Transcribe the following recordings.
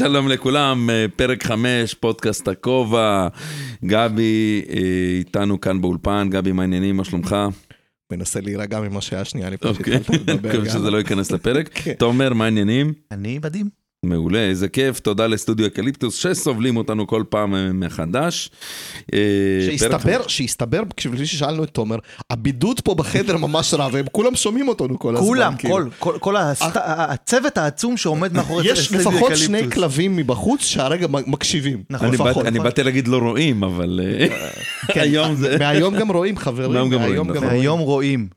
שלום לכולם, אה, פרק 5, פודקאסט הכובע. גבי אה, איתנו כאן באולפן, גבי, מה העניינים, מה שלומך? מנסה להירגע ממה שהיה שנייה לפני אוקיי, שהתחלת לדבר. מקווה. שזה לא ייכנס לפרק. כן. תומר, מה העניינים? אני מדהים. מעולה, איזה כיף, תודה לסטודיו אקליפטוס שסובלים אותנו כל פעם אה, מחדש. אה, שהסתבר, שהסתבר, כשלפני ששאלנו את תומר, הבידוד פה בחדר ממש רע, והם כולם שומעים אותנו כל הזמן. כולם, כאילו. כל, כל, כל הסט... הצוות העצום שעומד מאחורי יש סטודיו לפחות אקליפטוס. שני כלבים מבחוץ שהרגע מקשיבים. נכון, אני לפחות. אני באתי להגיד לא רואים, אבל אה, היום זה... מהיום גם רואים, חברים. מהיום גם נכון. רואים.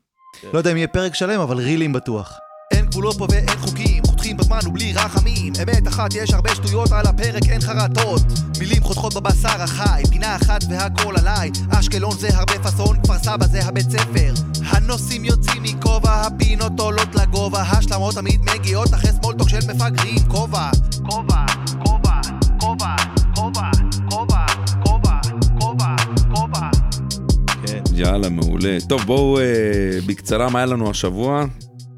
לא יודע אם יהיה פרק שלם, אבל רילים בטוח. אין גבולות פה ואין חוקים, חותכים בזמן ובלי רחמים. אמת אחת, יש הרבה שטויות על הפרק, אין חרטות. מילים חותכות בבשר החי, פינה אחת והכל עליי. אשקלון זה הרבה פאסון, כפר סבא זה הבית ספר. הנושאים יוצאים מכובע, הפינות עולות לגובה. השלמות תמיד מגיעות אחרי סמולטוק של מפגרים. כובע, כובע, כובע, כובע, כובע, כובע, כובע. יאללה, מעולה. טוב, בואו אה, בקצרה, מה היה לנו השבוע?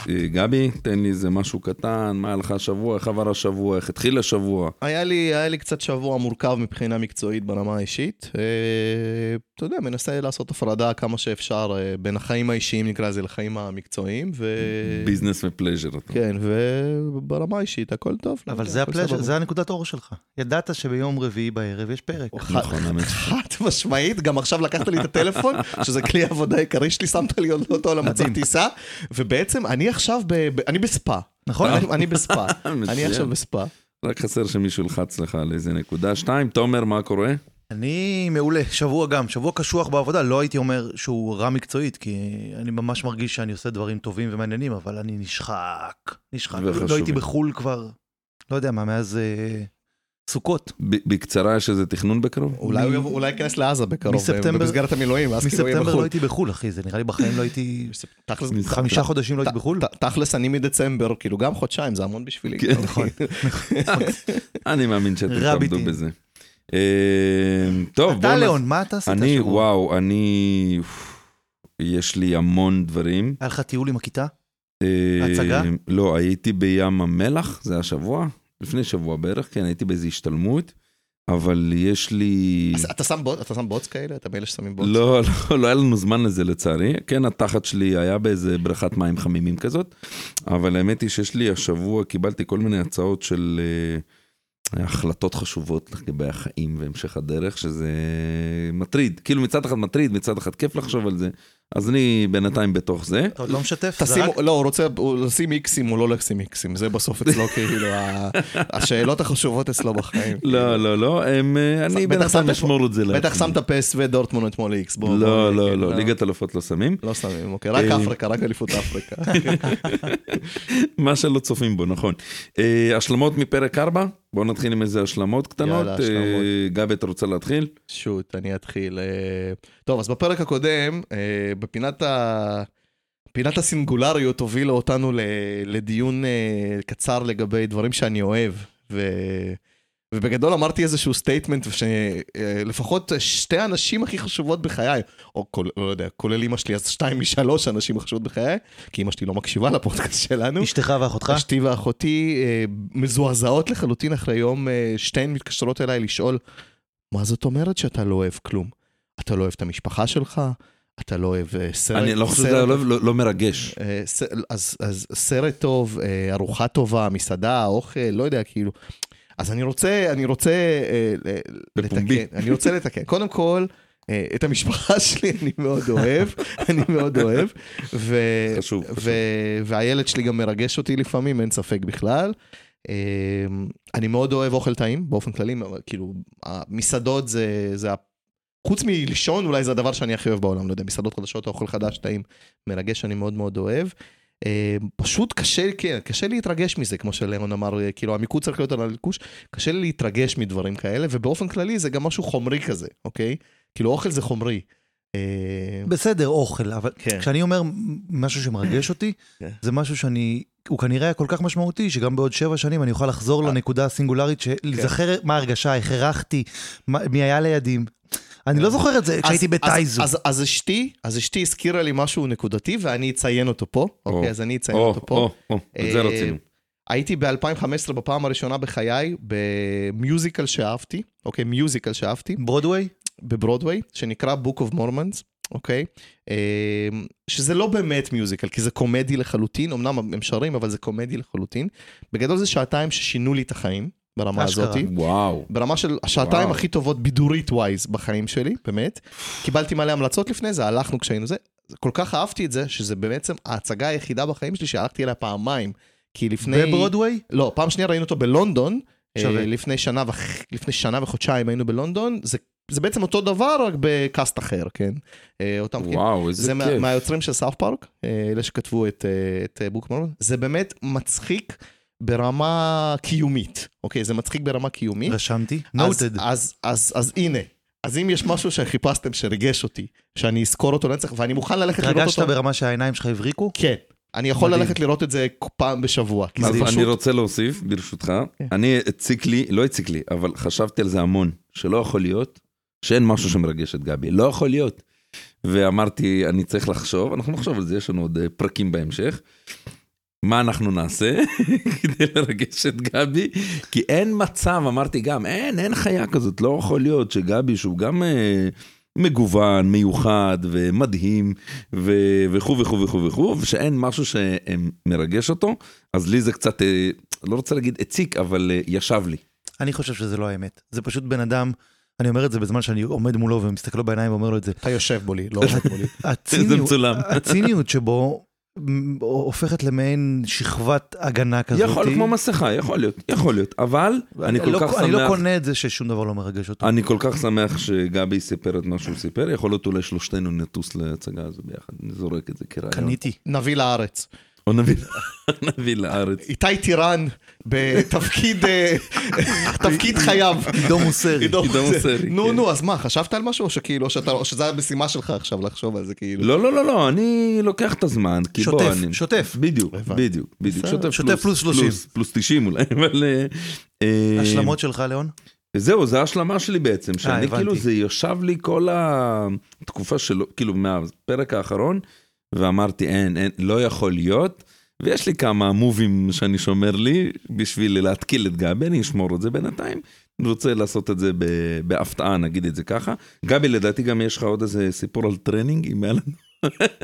אה, גבי, תן לי איזה משהו קטן, מה היה לך השבוע, איך עבר השבוע, איך התחיל השבוע. היה לי, היה לי קצת שבוע מורכב מבחינה מקצועית ברמה האישית. אה, אתה יודע, מנסה לעשות הפרדה כמה שאפשר אה, בין החיים האישיים, נקרא לזה, לחיים המקצועיים. ו... ביזנס ופלז'ר. כן, וברמה האישית הכל טוב. לא אבל יודע, זה סבבה. זה הנקודת אור שלך. ידעת שביום רביעי בערב יש פרק. חד- נכון, האמת. חד משמעית, גם עכשיו לקחת לי את הטלפון, שזה כלי העבודה העיקרי שלי, שמת לי אותו על המצב. טיסה, ובעצם אני עכשיו, ב- ב- אני בספא. נכון? אני- אני בספא. אני. עכשיו בספא. רק חסר שמישהו ילחץ לך על איזה נקודה. שתיים, תומר, מה קורה? אני מעולה, שבוע גם, שבוע קשוח בעבודה, לא הייתי אומר שהוא רע מקצועית, כי אני ממש מרגיש שאני עושה דברים טובים ומעניינים, אבל אני נשחק, נשחק. וחשובים. לא הייתי בחו"ל כבר, לא יודע מה, מאז אה, סוכות. ב- בקצרה, יש איזה תכנון בקרוב? אולי הוא ייכנס לעזה בקרוב, במסגרת המילואים, ואז כאילו יהיה מספטמבר לא בחו"ל. הייתי בחו"ל, אחי, זה נראה לי בחיים לא הייתי... תכלס- חמישה חודשים לא הייתי בחו"ל. תכלס אני מדצמבר, כאילו גם חודשיים, זה המון בשבילי. כן, נכון. אני מאמין שאתם תעמדו. בזה. אה, טוב, בואו... אתה, ליאון, מה אתה עשית אני? וואו, אני... יש לי המון דברים. היה לך טיול עם הכיתה? אה, הצגה? לא, הייתי בים המלח, זה השבוע, לפני שבוע בערך, כן, הייתי באיזו השתלמות, אבל יש לי... אז אתה שם בוץ- אתה שם בוץ כאלה? אתה מאלה ששמים בוץ? לא, לא, לא היה לנו זמן לזה לצערי. כן, התחת שלי היה באיזה בריכת מים חמימים כזאת, אבל האמת היא שיש לי השבוע, קיבלתי כל מיני הצעות של אה, החלטות חשובות לגבי החיים והמשך הדרך, שזה מטריד. כאילו מצד אחד מטריד, מצד אחד כיף לחשוב על זה, אז אני בינתיים בתוך זה. אתה עוד לא משתף? תשימו, רק- לא, הוא רוצה הוא לשים איקסים או לא לשים איקסים, זה בסוף אצלו כאילו ה- השאלות החשובות אצלו בחיים. לא, לא, לא, הם, אה, אני בטח בינתיים אשמור את זה בטח. שמת פסו דורטמונד אתמול איקס, בוא. בוא, לא, לא, כן, לא, ליגת אלופות לא שמים. לא שמים, אוקיי, רק אה, אפריקה, רק אליפות אפריקה. מה שלא צופים בו, נכון. אה, השלמות מפרק 4, בואו נתחיל עם איזה השלמות קטנות. יאללה, השלמות. אה, גבי, אתה רוצה להתחיל? shoot, אני אתחיל. אה, טוב, אז בפרק הקודם, אה, בפינת ה... פינת הסינגולריות הובילה אותנו לדיון קצר לגבי דברים שאני אוהב. ו... ובגדול אמרתי איזשהו statement שלפחות שתי הנשים הכי חשובות בחיי, או כל, לא יודע, כולל אמא שלי, אז שתיים משלוש הנשים החשובות בחיי, כי אמא שלי לא מקשיבה לפודקאסט שלנו. אשתך ואחותך? אשתי ואחותי אה, מזועזעות לחלוטין אחרי יום, אה, שתיהן מתקשרות אליי לשאול, מה זאת אומרת שאתה לא אוהב כלום? אתה לא אוהב את המשפחה שלך? אתה לא אוהב אה, סרט? אני לא חושב שזה לא- לא לא מרגש. אה, אז, אז סרט טוב, אה, ארוחה טובה, מסעדה, אוכל, לא יודע, כאילו. אז אני רוצה, אני רוצה אה, בפומבי. לתקן, אני רוצה לתקן. קודם כל, אה, את המשפחה שלי אני מאוד אוהב, אני מאוד אוהב. ו, חשוב, חשוב. והילד שלי גם מרגש אותי לפעמים, אין ספק בכלל. אה, אני מאוד אוהב אוכל טעים, באופן כללי, כאילו, המסעדות זה, זה חוץ מלישון, אולי זה הדבר שאני הכי אוהב בעולם, לא יודע, מסעדות חדשות, אוכל חדש, טעים, מרגש, אני מאוד מאוד אוהב. אה, פשוט קשה, כן, קשה להתרגש מזה, כמו שליאון אמר, אה, כאילו המיקוד צריך להיות על הליקוש, קשה לי להתרגש מדברים כאלה, ובאופן כללי זה גם משהו חומרי כזה, אוקיי? כאילו אוכל זה חומרי. אה, בסדר, אוכל, אבל כן. כשאני אומר משהו שמרגש אותי, כן. זה משהו שאני, הוא כנראה כל כך משמעותי, שגם בעוד שבע שנים אני אוכל לחזור. לנקודה הסינגולרית, להיזכר מה ההרגשה, איך אירחתי, מה- מי היה לידי. אני לא זוכר את זה כשהייתי בטייזו. אז, אז, אז אשתי, אז אשתי הזכירה לי משהו נקודתי ואני אציין אותו פה, אוקיי? אז אני אציין או, אותו פה. או, או, את זה אה, רצינו. הייתי ב-2015 בפעם הראשונה בחיי במיוזיקל שאהבתי, אוקיי, מיוזיקל שאהבתי, ברודוויי? בברודוויי, שנקרא Book of Mormons, אוקיי? אה, שזה לא באמת מיוזיקל, כי זה קומדי לחלוטין, אמנם הם שרים, אבל זה קומדי לחלוטין. בגדול זה שעתיים ששינו לי את החיים, ברמה. הזאת. וואו. ברמה של השעתיים. הכי טובות בידורית ווייז בחיים שלי, באמת. קיבלתי מלא המלצות לפני זה, הלכנו כשהיינו זה. כל כך אהבתי את זה, שזה בעצם ההצגה היחידה בחיים שלי שהלכתי אליה פעמיים. כי לפני... בברודוויי? לא, פעם שנייה ראינו אותו בלונדון. שווה. אה, לפני שנה, וח... לפני שנה וחודשיים היינו בלונדון. זה, זה בעצם אותו דבר, רק בקאסט אחר, כן? אה, אותם וואו, איזה זה כיף. מה, מהיוצרים של סאוף פארק, אה, אלה שכתבו את, את בוק מורמון. זה באמת מצחיק ברמה קיומית, אוקיי? זה מצחיק ברמה קיומית. רשמתי. אז, נוטד. אז, אז, אז הנה, אז אם יש משהו שחיפשתם שריגש אותי, שאני אזכור אותו לנצח, ואני מוכן ללכת לראות התרגשת אותו... ברמה שהעיניים שלך הבריקו? כן. אני יכול מדהים. ללכת לראות את זה פעם בשבוע. אז זה אני פשוט... רוצה להוסיף, ברשותך. כן. אני הציק לי, לא הציק לי, אבל חשבתי על זה המון, שלא יכול להיות שאין משהו שמרגש את גבי. לא יכול להיות. ואמרתי, אני צריך לחשוב, אנחנו נחשוב על זה, יש לנו עוד אה, פרקים בהמשך. מה אנחנו נעשה כדי לרגש את גבי? כי אין מצב, אמרתי גם, אין, אין חיה כזאת, לא יכול להיות שגבי, שהוא גם אה, מגוון, מיוחד ומדהים, וכו' וכו' וכו' וכו', ושאין משהו שמרגש אותו, אז לי זה קצת, אה, לא רוצה להגיד הציק, אבל אה, ישב לי. אני חושב שזה לא האמת. זה פשוט בן אדם, אני אומר את זה בזמן שאני עומד מולו ומסתכל לו בעיניים ואומר לו את זה. אתה יושב מולי, לא עומד מולי. זה הציניות, שבו הופכת למעין שכבת הגנה כזאת. יכול, כמו מסכה, יכול להיות, יכול להיות, אבל אני כל לא, כך אני לא שמח, קונה את זה ששום דבר לא מרגש אותו. אני כל כך שמח שגבי סיפר את מה שהוא סיפר, יכול להיות אולי שלושתנו נטוס להצגה הזו ביחד, אני זורק את זה כרעיון. קניתי. נביא לארץ. או נביא, לארץ. איתי טירן בתפקיד אה, תפקיד חייו. עידו מוסרי. עידו מוסרי. נו, כן. נו, אז מה, חשבת על משהו, או שכאילו, או שזה המשימה שלך עכשיו לחשוב על זה, כאילו? לא, לא, לא, לא, אני לוקח את הזמן, שוטף. שוטף. בדיוק. בדיוק, בדיוק. שוטף פלוס 30. פלוס, פלוס 90 אולי, אבל... אה, אה, השלמות שלך, ליאון? זהו, זה ההשלמה שלי בעצם, שאני הבנתי. כאילו, זה ישב לי כל התקופה שלו, כאילו מהפרק האחרון, ואמרתי, אין, אין, לא יכול להיות, ויש לי כמה מובים שאני שומר לי בשביל להתקיל את גבי, אני אשמור את זה בינתיים. אני רוצה לעשות את זה בהפתעה, נגיד את זה ככה. גבי, לדעתי גם יש לך עוד איזה סיפור על טרנינג, אם היה לנו...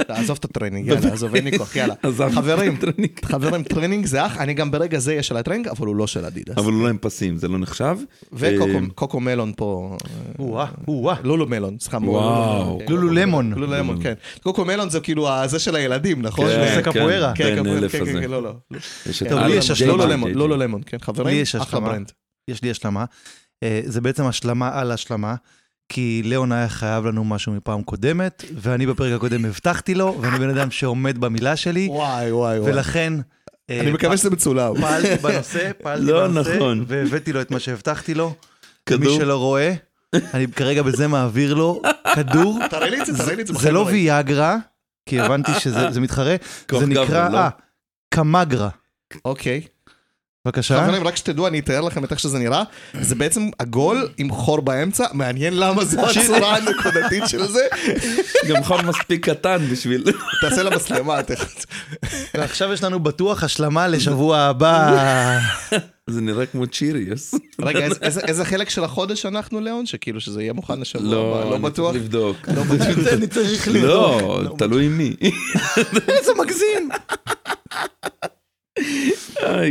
עזוב את הטרנינג, יאללה, עזוב, אין לי כוח, יאללה. חברים, הטרנינג. חברים, טרנינג זה אח, אני גם ברגע זה יש עליי טרנינג, אבל הוא לא של אדידס. אבל בלי הפסים, זה לא נחשב. אה, וקוקו מלון פה, או-אה, או-אה. לולו מלון, סליחה. וואו. לולו למון. לולו למון, כן. קוקו מלון זה כאילו זה של הילדים, נכון? כן, כן, קפוארה. כן, כן. כן, לא, לא. לולו למון, כן, חברים, אחלה. ברנד. יש לי השלמה. אה, זה בעצם השלמה על השלמה, כי ליאון היה חייב לנו משהו מפעם קודמת, ואני בפרק הקודם הבטחתי לו, ואני בן אדם שעומד במילה שלי, וואי, וואי, וואי. ולכן... אה, אני מקווה שזה מצולם. פעלתי בנושא, פעלתי לא בנושא, נכון. והבאתי לו את מה שהבטחתי לו. כדור? מי שלא רואה, אני כרגע בזה מעביר לו כדור. תראה לי את זה, תראה לי את זה. זה לא. ויאגרה, כי הבנתי שזה זה מתחרה, זה נקרא, לא? אה, קמגרה. אוקיי. בבקשה. חברים, רק שתדעו, אני אתאר לכם את איך שזה נראה. זה בעצם עגול עם חור באמצע, מעניין למה זה הצורה הנקודתית של זה. גם חור מספיק קטן בשביל... תעשה לה מצלמה, תכף. ועכשיו יש לנו בטוח השלמה לשבוע הבא. זה נראה כמו צ'יריוס. רגע, איזה- חלק של החודש אנחנו, ליאון? שכאילו שזה יהיה מוכן לשבוע הבא, לא, לא אני בטוח? צריך לבדוק. אני צריך לבדוק. לא, תלוי מי. איזה מגזים.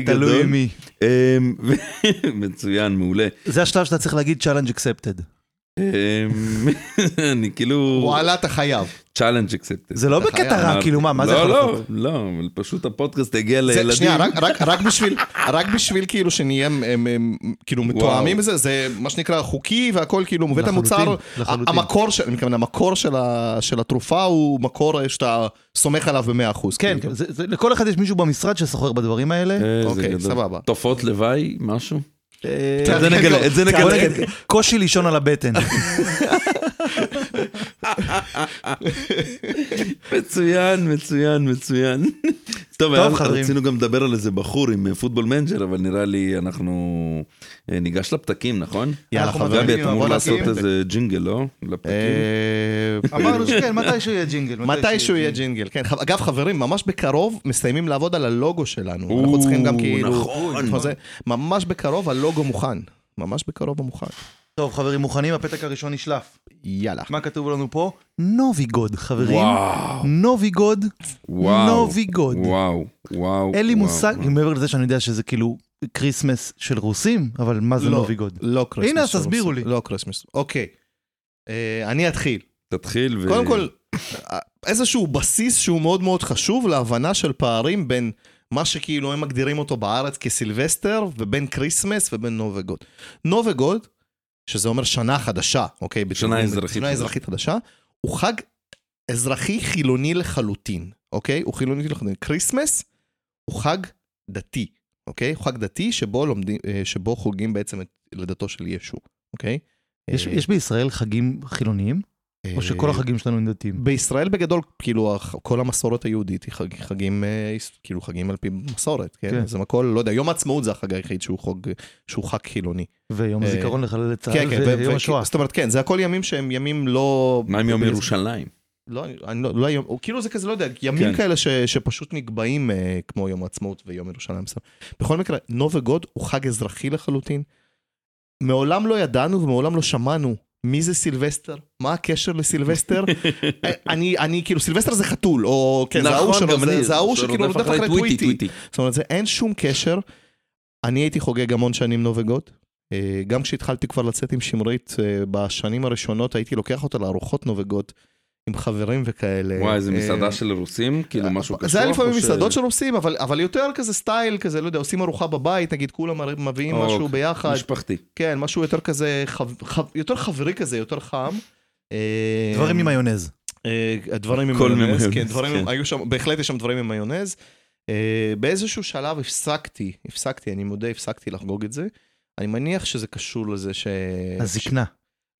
תלוי. מי. אמ, מצוין, מעולה. זה השלב שאתה צריך להגיד challenge accepted. אמ, אני כאילו... וואלה, אתה חייב. challenge accepted. זה לא בקטע. רע, כאילו מה, מה זה יכול לא, לעשות? לא, לא, פשוט הפודקאסט הגיע לילדים. שנייה, רק- בשביל, רק בשביל כאילו שנהיה כאילו מתואמים בזה, זה מה שנקרא חוקי והכל כאילו מובא את לחלוטין, המוצר. המקור של, אני מתכוון, המקור של התרופה הוא מקור שאתה סומך עליו במאה אחוז. כן, כאילו. זה- זה- לכל אחד יש מישהו במשרד שסוחר בדברים האלה. איזה אוקיי. סבבה. תופעות לוואי, משהו? אה, כן, זה נגלה. את זה נגלה. קושי לישון על הבטן. מצוין, מצוין, מצוין. טוב, היה- חברים. רצינו גם לדבר על איזה בחור עם Football Manager, אבל נראה לי אנחנו אה, ניגש לפתקים, נכון? יאללה חברים, גבי, אתה אמור לעשות. איזה ג'ינגל, לא? לפתקים. אה, אמרנו שכן, מתישהו יהיה ג'ינגל. מתישהו יהיה ג'ינגל, כן. אגב, חברים, ממש בקרוב מסיימים לעבוד על הלוגו שלנו. אנחנו צריכים גם כאילו... נכון. ממש בקרוב הלוגו מוכן. ממש בקרוב הוא מוכן. טוב, חברים, מוכנים? הפתק הראשון נשלף. יאללה. מה כתוב לנו פה? נוביגוד, חברים. וואו, נוביגוד, וואו, נוביגוד. וואו, וואו. אין לי וואו, מושג, וואו. מעבר לזה שאני יודע שזה כאילו כריסמס של רוסים, אבל מה זה לא, נוביגוד? לא קריסמס. הנה, אז של תסבירו רוסים. לי. לא קריסמס. אוקיי. אה, אני אתחיל. תתחיל ו... קודם כל, איזשהו בסיס שהוא מאוד מאוד חשוב להבנה של פערים בין מה שכאילו הם מגדירים אותו בארץ כסילבסטר, ובין כריסמס ובין נובגוד. נובגוד, שזה אומר שנה חדשה, אוקיי? בתרגום- אזרחית שנה. אזרחית חדשה, הוא חג אזרחי חילוני לחלוטין, אוקיי? הוא חילוני לחלוטין. כריסמס הוא חג דתי, אוקיי? הוא חג דתי שבו, לומדים, אה, שבו חוגגים בעצם את לידתו של ישו, אוקיי? יש- אה, יש בישראל חגים חילוניים? או שכל אה, החגים שלנו הם דתיים? בישראל בגדול, כאילו, כל המסורת היהודית היא חג, חגים, אה, יש- כאילו, חגים על פי מסורת, כן? כן. אז הם הכל, לא יודע, יום העצמאות זה החג היחיד שהוא חוג, שהוא חג חילוני. ויום אה, הזיכרון לחללי צה"ל כן, כן, ו- ויום השואה. זאת אומרת, כן, זה הכל ימים שהם ימים לא... מה עם יום ירושלים? לא, אני לא, לא היום, או כאילו זה כזה, לא יודע, ימים כן. כאלה ש, שפשוט נקבעים אה, כמו יום העצמאות ויום ירושלים. בכל מקרה, נובגוד הוא חג אזרחי לחלוטין. מעולם לא ידענו ומעולם לא שמענו מי זה סילבסטר, מה הקשר לסילבסטר. אה, אני, אני, כאילו, סילבסטר זה חתול, או כן, זה ההוא נכון, שלו, זה, ההוא שכאילו שרודף רודף אחרי טוויטי. טוויטי. זאת אומרת, זה אין שום קשר. אני הייתי חוגג המון שנים נובגוד. אה, גם כשהתחלתי כבר לצאת עם שמרית, אה, בשנים הראשונות הייתי לוקח אותה לארוחות נובגות עם חברים וכאלה. וואי, איזה אה, מסעדה של רוסים? כאילו משהו קשוח? זה היה לפעמים מסעדות של רוסים, אבל, אבל יותר כזה סטייל, כזה, לא יודע, עושים ארוחה בבית, נגיד כולם מביאים משהו ביחד. משפחתי. כן, משהו יותר כזה, יותר חברי כזה, יותר חם. אה, דברים עם מיונז. אה, דברים עם מיונז, כן, דברים, כן. היו שם, בהחלט יש שם דברים עם מיונז. אה, באיזשהו שלב הפסקתי, הפסקתי, אני מודה, הפסקתי לחגוג את זה. אני מניח שזה קשור לזה ש... הזקנה.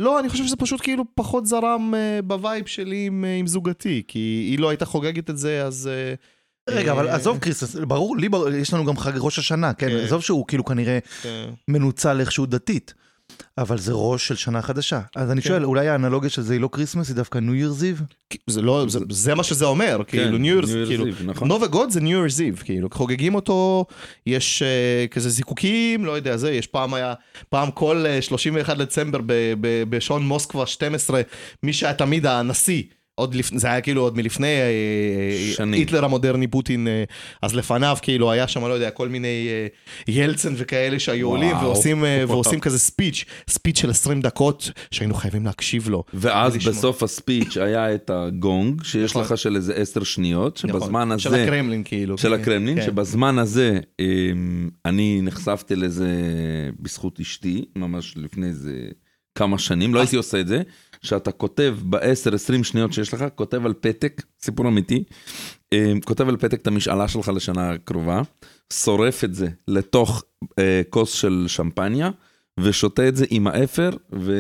לא, אני חושב שזה פשוט כאילו פחות זרם אה, ב vibe שלי עם, אה, עם זוגתי, כי היא לא הייתה חוגגת את זה, אז... אה, רגע, אבל עזוב קריסמס, ברור, לי ברור, יש לנו גם חג ראש השנה, כן? כן. עזוב שהוא כאילו כנראה אה, מנוצל איכשהו דתית. אבל זה ראש של שנה חדשה. אז אני כן. שואל, אולי האנלוגיה של זה היא לא כריסמס, היא דווקא New Year's Eve? זה לא, זה, זה מה שזה אומר, כאילו, כן, ניו ירס, New Year's כאילו, Eve, נכון. נובה גוד זה ניו ירס איב, כאילו, חוגגים אותו, יש uh, כזה זיקוקים, לא יודע, זה, יש פעם היה, פעם כל uh, 31 לדצמבר ב- ב- בשעון מוסקבה 12, מי שהיה תמיד הנשיא. עוד לפני, זה היה כאילו עוד מלפני אה, שנים. היטלר המודרני, פוטין, אה, אז לפניו כאילו היה שם, לא יודע, כל מיני אה, ילצן וכאלה שהיו וואו. עולים ועושים, אה. ועושים כזה ספיץ', ספיץ' של 20 דקות, שהיינו חייבים להקשיב לו. ואז. בסוף הספיץ' היה את הגונג, שיש נכון. לך של איזה עשר שניות, שבזמן נכון, הזה... של הקרמלין כאילו. של כן, הקרמלין, כן. שבזמן הזה אמ, אני נחשפתי לזה בזכות אשתי, ממש לפני איזה כמה שנים, לא הייתי עושה את זה, שאתה כותב ב-10-20 שניות שיש לך, כותב על פתק, סיפור אמיתי, אמ, כותב על פתק את המשאלה שלך לשנה הקרובה, שורף את זה לתוך אה, כוס של שמפניה, ושותה את זה עם האפר, ו...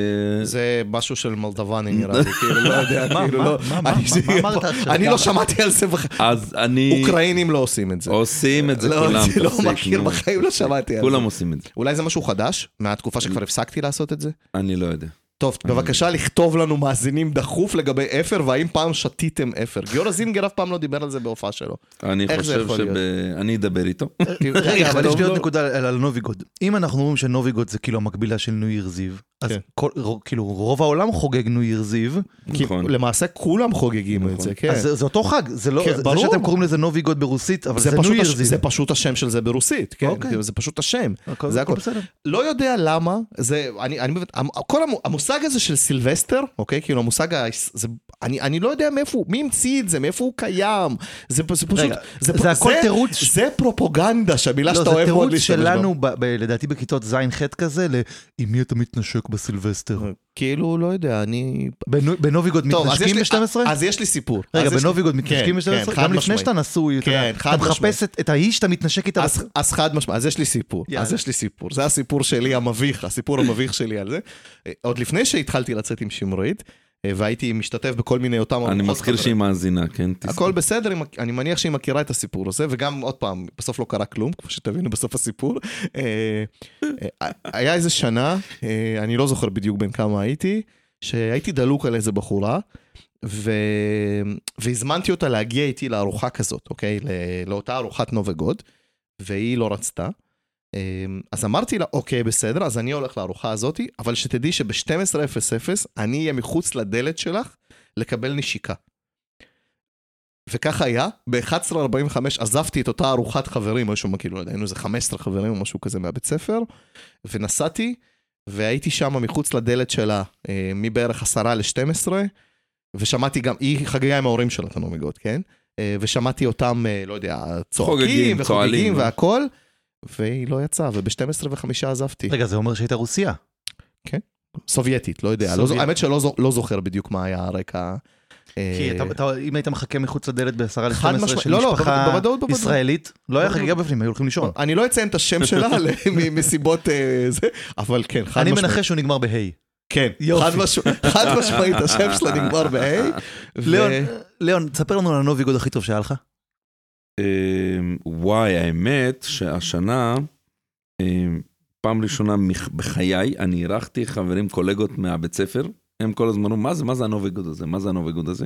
זה משהו של מולדבני נראה לי, כאילו, לא יודע, כאילו, לא... מה, אני- אמרת עכשיו? אני לא שמעתי על זה, בח- אז אני... אוקראינים לא עושים את זה. עושים את זה לא, כולם, לא תפסיק, מכיר, נו. בחיים לא שמעתי על זה. כולם עושים את זה, אולי זה משהו חדש, מהתקופה שכבר הפסקתי לעשות את זה? אני לא יודע. טוב, בבקשה לכתוב לנו מאזינים דחוף לגבי אפר, והאם פעם שתיתם אפר. גיורא זינגר אף פעם לא דיבר על זה בהופעה שלו. אני חושב יכול שאני אדבר איתו. רגע, אבל יש לי עוד לו. נקודה על נוביגוד. אם אנחנו אומרים שנוביגוד זה כאילו המקבילה של New Year's Eve, אז כן. כאילו רוב העולם חוגג New Eve, כי נכון. למעשה כולם חוגגים את נכון. זה, כן. אז זה- אותו חג, זה לא, כן, זה- ברור. שאתם קוראים לזה נוביגוד ברוסית, אבל זה New. Year's Eve. זה פשוט השם של זה ברוסית, כן, אוקיי. זה פשוט השם. זה. בסדר. לא יודע למה, זה, אני, אני כל המו- המושג הזה של סילבסטר, אוקיי, כאילו המושג, ה- זה, אני, אני לא יודע מאיפה, הוא- מי המציא את זה, מאיפה הוא קיים, זה, זה פשוט, רגע, זה, זה הכל תירוץ. זה פרופוגנדה, שהמילה לא, שאתה זה אוהב מאוד תירוץ להשתמש בה. שלנו, ב- ב- לדעתי בכיתות ז'-ח' כזה, ל- עם מי אתה מתנשק בסילבסטר. כאילו, לא יודע, אני... בנו- בנוביגוד מתנשקים לי- ב-12? אז יש לי סיפור. רגע, בנוביגוד מתנשקים כן, ב-12? כן, חד גם לפני משמעית. שאתה נשוי, אתה כן, מחפש את- האיש שאתה מתנשק איתה. אז, חד משמעית, אז יש לי סיפור. אז יש לי סיפור, זה הסיפור שלי המביך, הסיפור המביך שלי על זה. אה, עוד לפני שהתחלתי לצאת עם שמרית, והייתי משתתף בכל מיני אותם אני מזכיר. שהיא מאזינה, כן? הכל בסדר, אני מניח שהיא מכירה את הסיפור הזה, וגם עוד פעם, בסוף לא קרה כלום, כמו שתבינו בסוף הסיפור. אה, אה, היה איזה שנה, אה, אני לא זוכר בדיוק בין כמה הייתי, שהייתי דלוק על איזה בחורה, ו... והזמנתי אותה להגיע איתי לארוחה כזאת, אוקיי? לאותה ארוחת נובגוד, והיא לא רצתה. אה, אז אמרתי לה, אוקיי, בסדר, אז אני הולך לארוחה הזאתי, אבל שתדעי שב-12:00 אני אהיה מחוץ לדלת שלך לקבל נשיקה. וככה היה, ב-11.45 עזבתי את אותה ארוחת חברים, משהו, כאילו, לא יודע, היינו איזה 15 חברים או משהו כזה מהבית ספר, ונסעתי, והייתי שם מחוץ לדלת שלה אה, מבערך 10 ל-12, ושמעתי גם, היא חגגה עם ההורים שלה את הנומיגות, כן? אה, ושמעתי אותם, אה, לא יודע, צועקים חוגגים, וחוגגים צוהלים. והכל, והיא לא יצאה, וב-12 ו-5 עזבתי. רגע, זה אומר שהיית רוסיה. סובייטית, לא יודע, לא. האמת שלא לא זוכר בדיוק מה היה הרקע. אה, כי אתה- אתה- אם היית מחכה מחוץ לדלת ב-10 חד ל-12 משמעית, של לא, לא, משפחה בוודאות, בוודאות. ישראלית, לא היה. חגיגה בפנים, היו הולכים לישון. אני לא אציין את השם שלה מסיבות אה, זה, אבל כן, חד אני משמעית. מנחש שהוא נגמר בה'. כן. חד משמע- חד משמעית, השם שלה נגמר ב-A. ליאון, ליאון, תספר לנו על הנוביגוד הכי טוב שהיה לך. אמ, וואי, האמת שהשנה, אמ, פעם ראשונה בחיי, אני אירחתי חברים, קולגות מהבית ספר, הם כל הזמן אמרו, מה זה, מה זה הנובי גוד הזה, מה זה הנובי גוד הזה?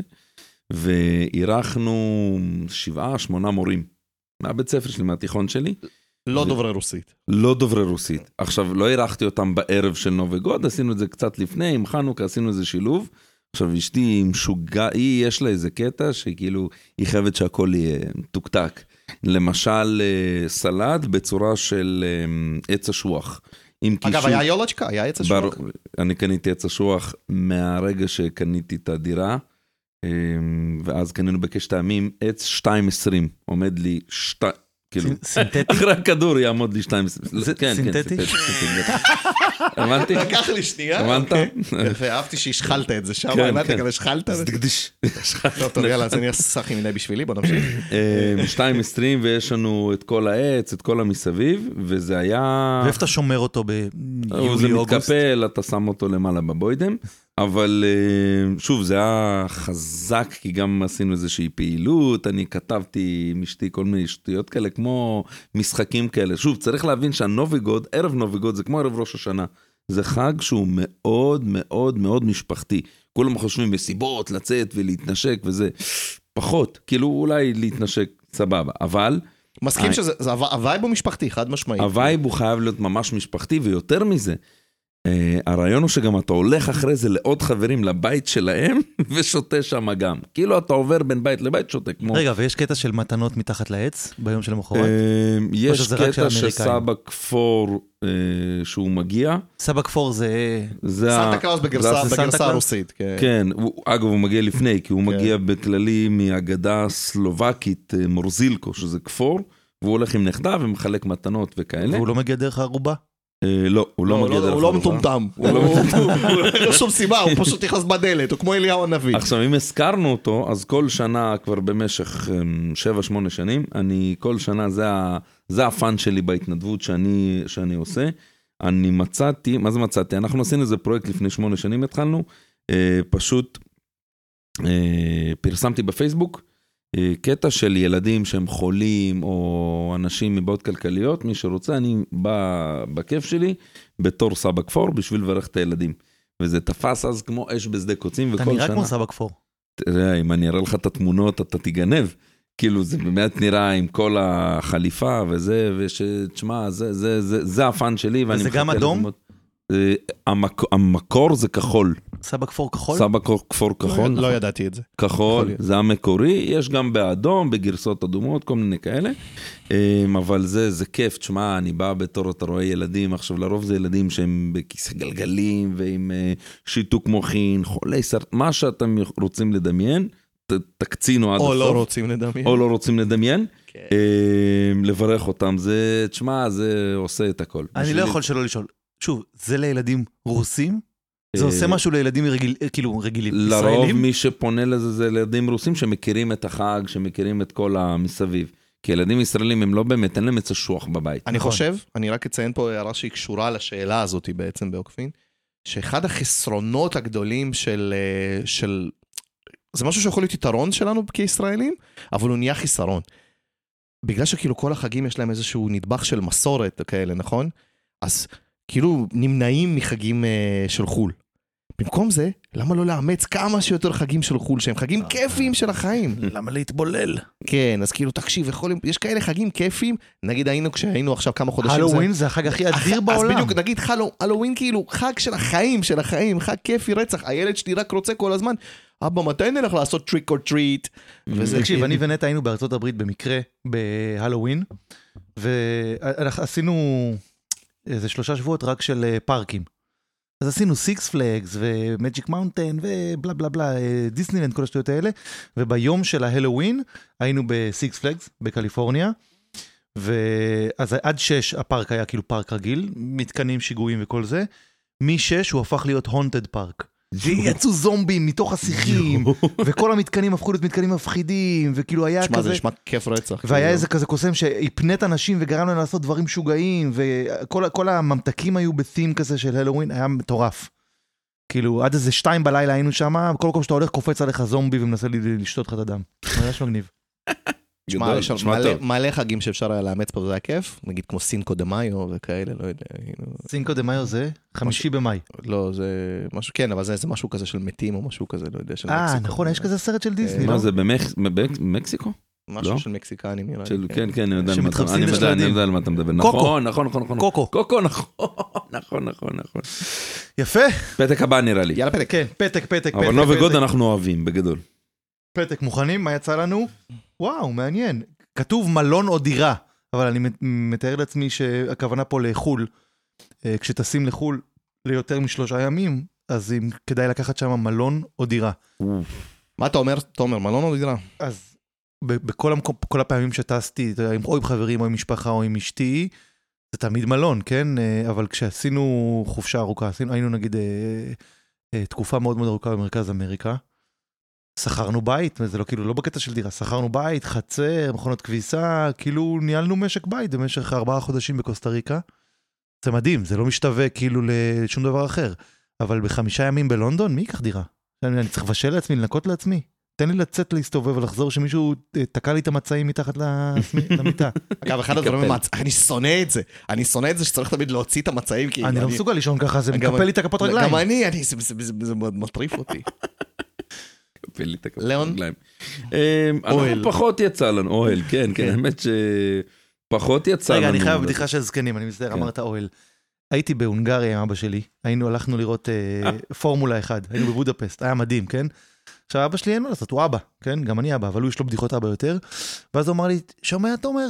ואירחנו שבעה, שמונה מורים מהבית ספר שלי, מהתיכון שלי, לא זה- דוברי רוסית. לא דוברי רוסית. עכשיו, לא אירחתי אותם בערב של נובי גוד, עשינו את זה קצת לפני, עם חנוכה עשינו איזה שילוב. עכשיו, אשתי היא משוגעת, היא, יש לה איזה קטע שכאילו, היא חייבת שהכל יהיה מתוקתק. למשל, אה, סלט בצורה של אה, עץ אשוח. עם אגב, קישור. היה יולצ'קה, היה עץ ברור, השוק. אני קניתי עץ אשוח מהרגע שקניתי את הדירה, אה, ואז קנינו בקשת הימים עץ 2.20, עומד לי שתי... כאילו, סינ- סינתטי? אחרי הכדור יעמוד לי 2.20. זה כן, כן, סינתטי? הבנתי? לקח לי שנייה. הבנת? אוקיי. ואהבתי שהשחלת את זה שם, כן, הבנתי כן. גם השחלת. אז תקדיש. טוב, טוב, יאללה, אז אני אעשה סחי מדי בשבילי, בוא נמשיך. אה, 2.20 ויש לנו את כל העץ, את כל המסביב, וזה היה... ואיפה אתה שומר אותו זה ביולי, אוגוסט? מתקפל, אתה שם אותו למעלה בבוידם, אבל אה, שוב, זה היה חזק, כי גם עשינו איזושהי פעילות, אני כתבתי עם אשתי כל מיני שטויות כאלה, כמו משחקים כאלה. שוב, צריך להבין שהנוביגוד, ערב נוביגוד זה כמו ערב ראש השנה. זה חג שהוא מאוד מאוד מאוד משפחתי. כולם חושבים מסיבות, לצאת ולהתנשק וזה. פחות, כאילו אולי להתנשק סבבה, אבל מסכים אה. שזה, זה הוו- ה vibe הוא משפחתי, חד משמעית. ה vibe הוא חייב להיות ממש משפחתי, ויותר מזה, הרעיון הוא שגם אתה הולך אחרי זה לעוד חברים לבית שלהם, ושותה שם גם. כאילו אתה עובר בין בית לבית, שותה כמו... רגע, ויש קטע של מתנות מתחת לעץ ביום של למחרת? אה, יש קטע? שסבא כפור, אה, שהוא מגיע, סבא כפור זה... זה. סנטה קלאוס בגרסה? הרוסית. כן. כן, אגב הוא מגיע לפני, כי הוא כן. מגיע בכללי מהאגדה הסלאבית אה, מורוזקו, שזה כפור, והוא הולך עם נכדה ומחלק מתנות וכאלה. והוא לא מגיע דרך הארובה? אה, לא, הוא לא מגיע דרך הוא לא. מטומטם. לא אין לו שום סיבה, הוא פשוט נכנס בדלת, הוא כמו אליהו הנביא. עכשיו אם הזכרנו אותו אז כל שנה כבר במשך 7-8 שנים אני כל שנה זה, הפאן שלי בהתנדבות שאני, עושה. אני מצאתי מה זה מצאתי אנחנו עשינו איזה פרויקט לפני 8 שנים התחלנו אה, פשוט אה, פרסמתי בפייסבוק קטע של ילדים שהם חולים או אנשים מבעיות כלכליות מי שרוצה אני בא בכיף שלי בתור סבא כפור בשביל לברך את הילדים. וזה תפס אז כמו אש בשדה קוצים וכל אתה שנה. נראה כמו סבא כפור. תראה, אם אני אראה לך את התמונות, אתה תיגנב. כאילו, זה באמת נראה עם כל החליפה וזה, ושתשמע, זה, זה, זה, זה הפאן שלי, ואני וזה גם מחכה אדום? לזה אה, המק, המקור זה כחול, סבא כפור כחול? סבא כפור כחול, לא נכון? ידעתי את זה. כחול. זה המקורי, יש גם באדום, בגרסות אדומות, כל מיני כאלה. אה, אבל זה, זה כיף, תשמע, אני בא בתור, אתה רואה ילדים, עכשיו לרוב זה ילדים שהם בכיסא גלגלים, ועם אה, שיתוק מוחין, חולי סרט, מה שאתם רוצים לדמיין, ת, תקצינו עד או הסוף. לא רוצים לדמיין. או לא רוצים לדמיין, כן. אה, לברך אותם, זה, תשמע, זה עושה את הכל. אני בשבילי- לא יכול שלא לשאול. שוב, זה לילדים רוסים? זה אה, עושה משהו לילדים רגיל- כאילו רגילים. לרוב ישראלים? מי שפונה לזה זה ילדים רוסים שמכירים את החג, שמכירים את כל המסביב. כי ילדים ישראלים הם לא באמת, אין להם עצה שוח בבית. אני נכון. חושב, אני רק אציין פה הערה שהיא קשורה לשאלה הזאת בעצם בעוקפין, שאחד החסרונות הגדולים של, אה, של... זה משהו שיכול להיות יתרון שלנו כישראלים, אבל הוא נהיה חיסרון. בגלל שכאילו כל החגים יש להם איזשהו נדבך של מסורת כאלה, נכון? אז כאילו נמנעים מחגים אה, של חו"ל. במקום זה, למה לא לאמץ כמה שיותר חגים של חו"ל, שהם חגים כיפיים של החיים? למה להתבולל? כן, אז כאילו, תקשיב, יכולים, יש כאלה חגים כיפיים, נגיד היינו כשהיינו עכשיו כמה חודשים. הלואוין זה החג הכי אדיר בעולם. אז בדיוק, נגיד חלו, הלואוין כאילו, חג של החיים, של החיים, חג כיפי רצח, הילד שלי רק רוצה כל הזמן, אבא, מתי נלך לעשות trick or treat? תקשיב, אני ונטע היינו בארצות הברית במקרה בהלואוין, ועשינו איזה שלושה שבועות רק של אה, פארקים. אז עשינו סיקס פלאגס ומג'יק מאונטן ובלה בלה בלה, אה, דיסנילנד, כל השטויות האלה, וביום של ההלואוין היינו בסיקס פלאגס בקליפורניה, ואז עד שש הפארק היה כאילו פארק רגיל, מתקנים שיגועים וכל זה, משש הוא הפך להיות הונטד פארק. ויצאו זומבים מתוך השיחים, וכל המתקנים הפכו להיות מתקנים מפחידים, וכאילו היה שמע, זה כזה... נשמע כיף רצח. והיה כאילו. איזה כזה קוסם שהפנט אנשים וגרם להם לעשות דברים משוגעים, וכל כל הממתקים היו בתים כזה של הלואוין, היה מטורף. כאילו, עד איזה שתיים בלילה היינו שם, כל מקום שאתה הולך קופץ עליך זומבי ומנסה לשתות לך את הדם. ממש מגניב. שמע, גדול, יש מלא- חגים שאפשר היה לאמץ פה, זה היה כיף, נגיד כמו סינקו דה מאיו וכאלה, לא יודע, כאילו, סינקו דה מאיו זה חמישי במאי. לא, זה משהו, כן, אבל זה זה משהו כזה של מתים או משהו כזה, לא יודע, של אה, מקסיקו. נכון, יש כזה סרט של דיסני, מה לא? מה זה, במקס- במקסיקו? משהו לא? של מקסיקנים נראה לי. של- כן, כן, אני יודע על מה אתה- שמתחפשים אני יודע- אני לשלדים. יודע על מה אתה מדבר. קוקו. נכון, נכון, נכון, נכון. קוקו. קוקו, נכון, נכון, נכון, נכון. יפה. פתק הבא נראה לי. יאללה פתק. כן, פתק, פתק, פתק. אבל נובי פתק. גוד אנחנו אוהבים, בגדול. פתק, מוכנים? מה יצא לנו? וואו, מעניין. כתוב מלון או דירה, אבל אני מת- מתאר לעצמי שהכוונה פה לחו"ל. אה, כשטסים לחו"ל ליותר משלושה ימים, אז אם כדאי לקחת שם מלון או דירה. מה אתה אומר, תומר, מלון או דירה? אז בכל המקום, כל הפעמים שטסתי, או עם חברים או עם משפחה או עם אשתי, זה תמיד מלון, כן? אה, אבל כשעשינו חופשה ארוכה, עשינו, היינו נגיד אה, תקופה מאוד מאוד ארוכה במרכז אמריקה, שכרנו בית, וזה לא כאילו, לא בקטע של דירה, שכרנו בית, חצר, מכונות כביסה, כאילו ניהלנו משק בית במשך ארבעה חודשים בקוסטה ריקה. זה מדהים, זה לא משתווה כאילו לשום דבר אחר. אבל בחמישה ימים בלונדון, מי ייקח דירה? אני, אני צריך לבשל לעצמי, לנקות לעצמי. תן לי לצאת להסתובב ולחזור שמישהו אה, תקע לי את המצעים מתחת למיטה. אגב, אחד הדברים, המצ- אני שונא את זה. אני שונא את זה שצריך תמיד להוציא את המצעים, כי... אני לא מסוגל לישון ככה, זה מקפל לי את הכפות רגליים. גם אני, אני- זה- זה- זה זה מטריף אותי. קפל לי את הכפות ליאון? רגליים. אה, אנחנו אוהל. פחות יצא לנו, אוהל, כן, כן, כן. האמת שפחות יצא לנו. רגע, אני חייב בדיחה של זקנים, אני מצטער, כן. אמרת אוהל. הייתי בהונגריה עם אבא שלי, היינו, הלכנו לראות אה, פורמולה 1, היינו בבודפסט, היה מדהים, כן? עכשיו אבא שלי אין מה לעשות, הוא אבא, כן? גם אני אבא, אבל הוא יש לו בדיחות אבא יותר. ואז הוא אמר לי, שומע, תומר,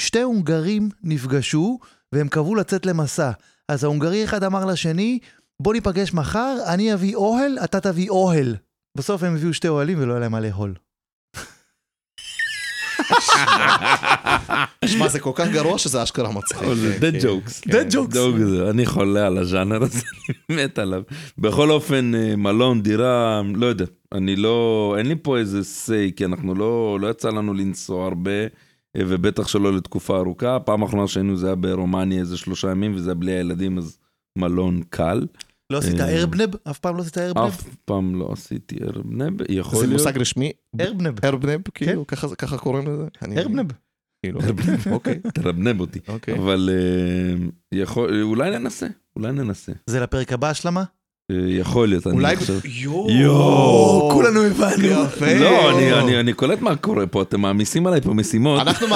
שתי הונגרים נפגשו והם קבעו לצאת למסע. אז ההונגרי אחד אמר לשני, בוא ניפגש מחר, אני אביא אוהל, אתה תביא אוהל. בסוף הם הביאו שתי אוהלים ולא היה להם מה לאכול. שמע, זה כל כך גרוע שזה אשכרה מצחיק. זה כן, dead jokes. כן. dead jokes. דוג זה, אני חולה על הז'אנר הזה, אני מת עליו. בכל אופן, אה, מלון, דירה, לא יודע, אני לא, אין לי פה איזה say, כי אנחנו לא, לא יצא לנו לנסוע הרבה, אה, ובטח שלא לתקופה ארוכה. הפעם האחרונה שהיינו זה היה ברומניה איזה שלושה ימים, וזה היה בלי הילדים, אז מלון קל. לא עשית אה, ארבנב? אף פעם לא עשית ארבנב? אף פעם לא עשיתי ערב נב, יכול זה להיות. מושג רשמי? ארבנב. הרבנב, כאילו, ככה זה- ככה קוראים לזה? ארבנב. כאילו, אוקיי, תרבנב אותי. אוקיי. אבל אה, אולי ננסה, אולי ננסה. זה לפרק הבא השלמה? יכול להיות, אני אולי... חושב. יואו! יואו, כולנו הבנו. לא, אני, אני, אני קולט מה קורה פה, אתם מעמיסים עליי פה משימות. אנחנו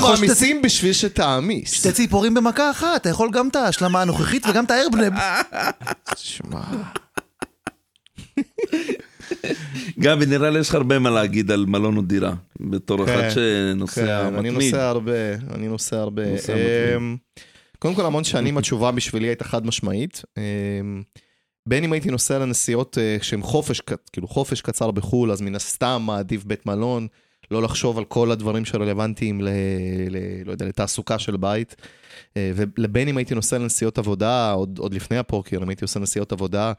מעמיסים, בשביל שתעמיס. שתי ציפורים במכה אחת, אתה יכול גם את ההשלמה הנוכחית וגם את הארבנב. שמע, גבי, נראה לי יש לך הרבה מה להגיד על מלון או דירה, בתור כן, אחד שנוסע כן, אני מתמיד. נוסע הרבה, אני נוסע הרבה. קודם כל, המון שנים התשובה בשבילי הייתה חד משמעית. אמ, בין אם הייתי נוסע לנסיעות אה, שהן חופש, כאילו חופש קצר בחו"ל, אז מן הסתם מעדיף בית מלון, לא לחשוב על כל הדברים שרלוונטיים ל... ל לא יודע, לתעסוקה של בית. אה, ולבין אם הייתי נוסע לנסיעות עבודה, עוד, עוד לפני הפוקר, אם הייתי עושה נסיעות עבודה,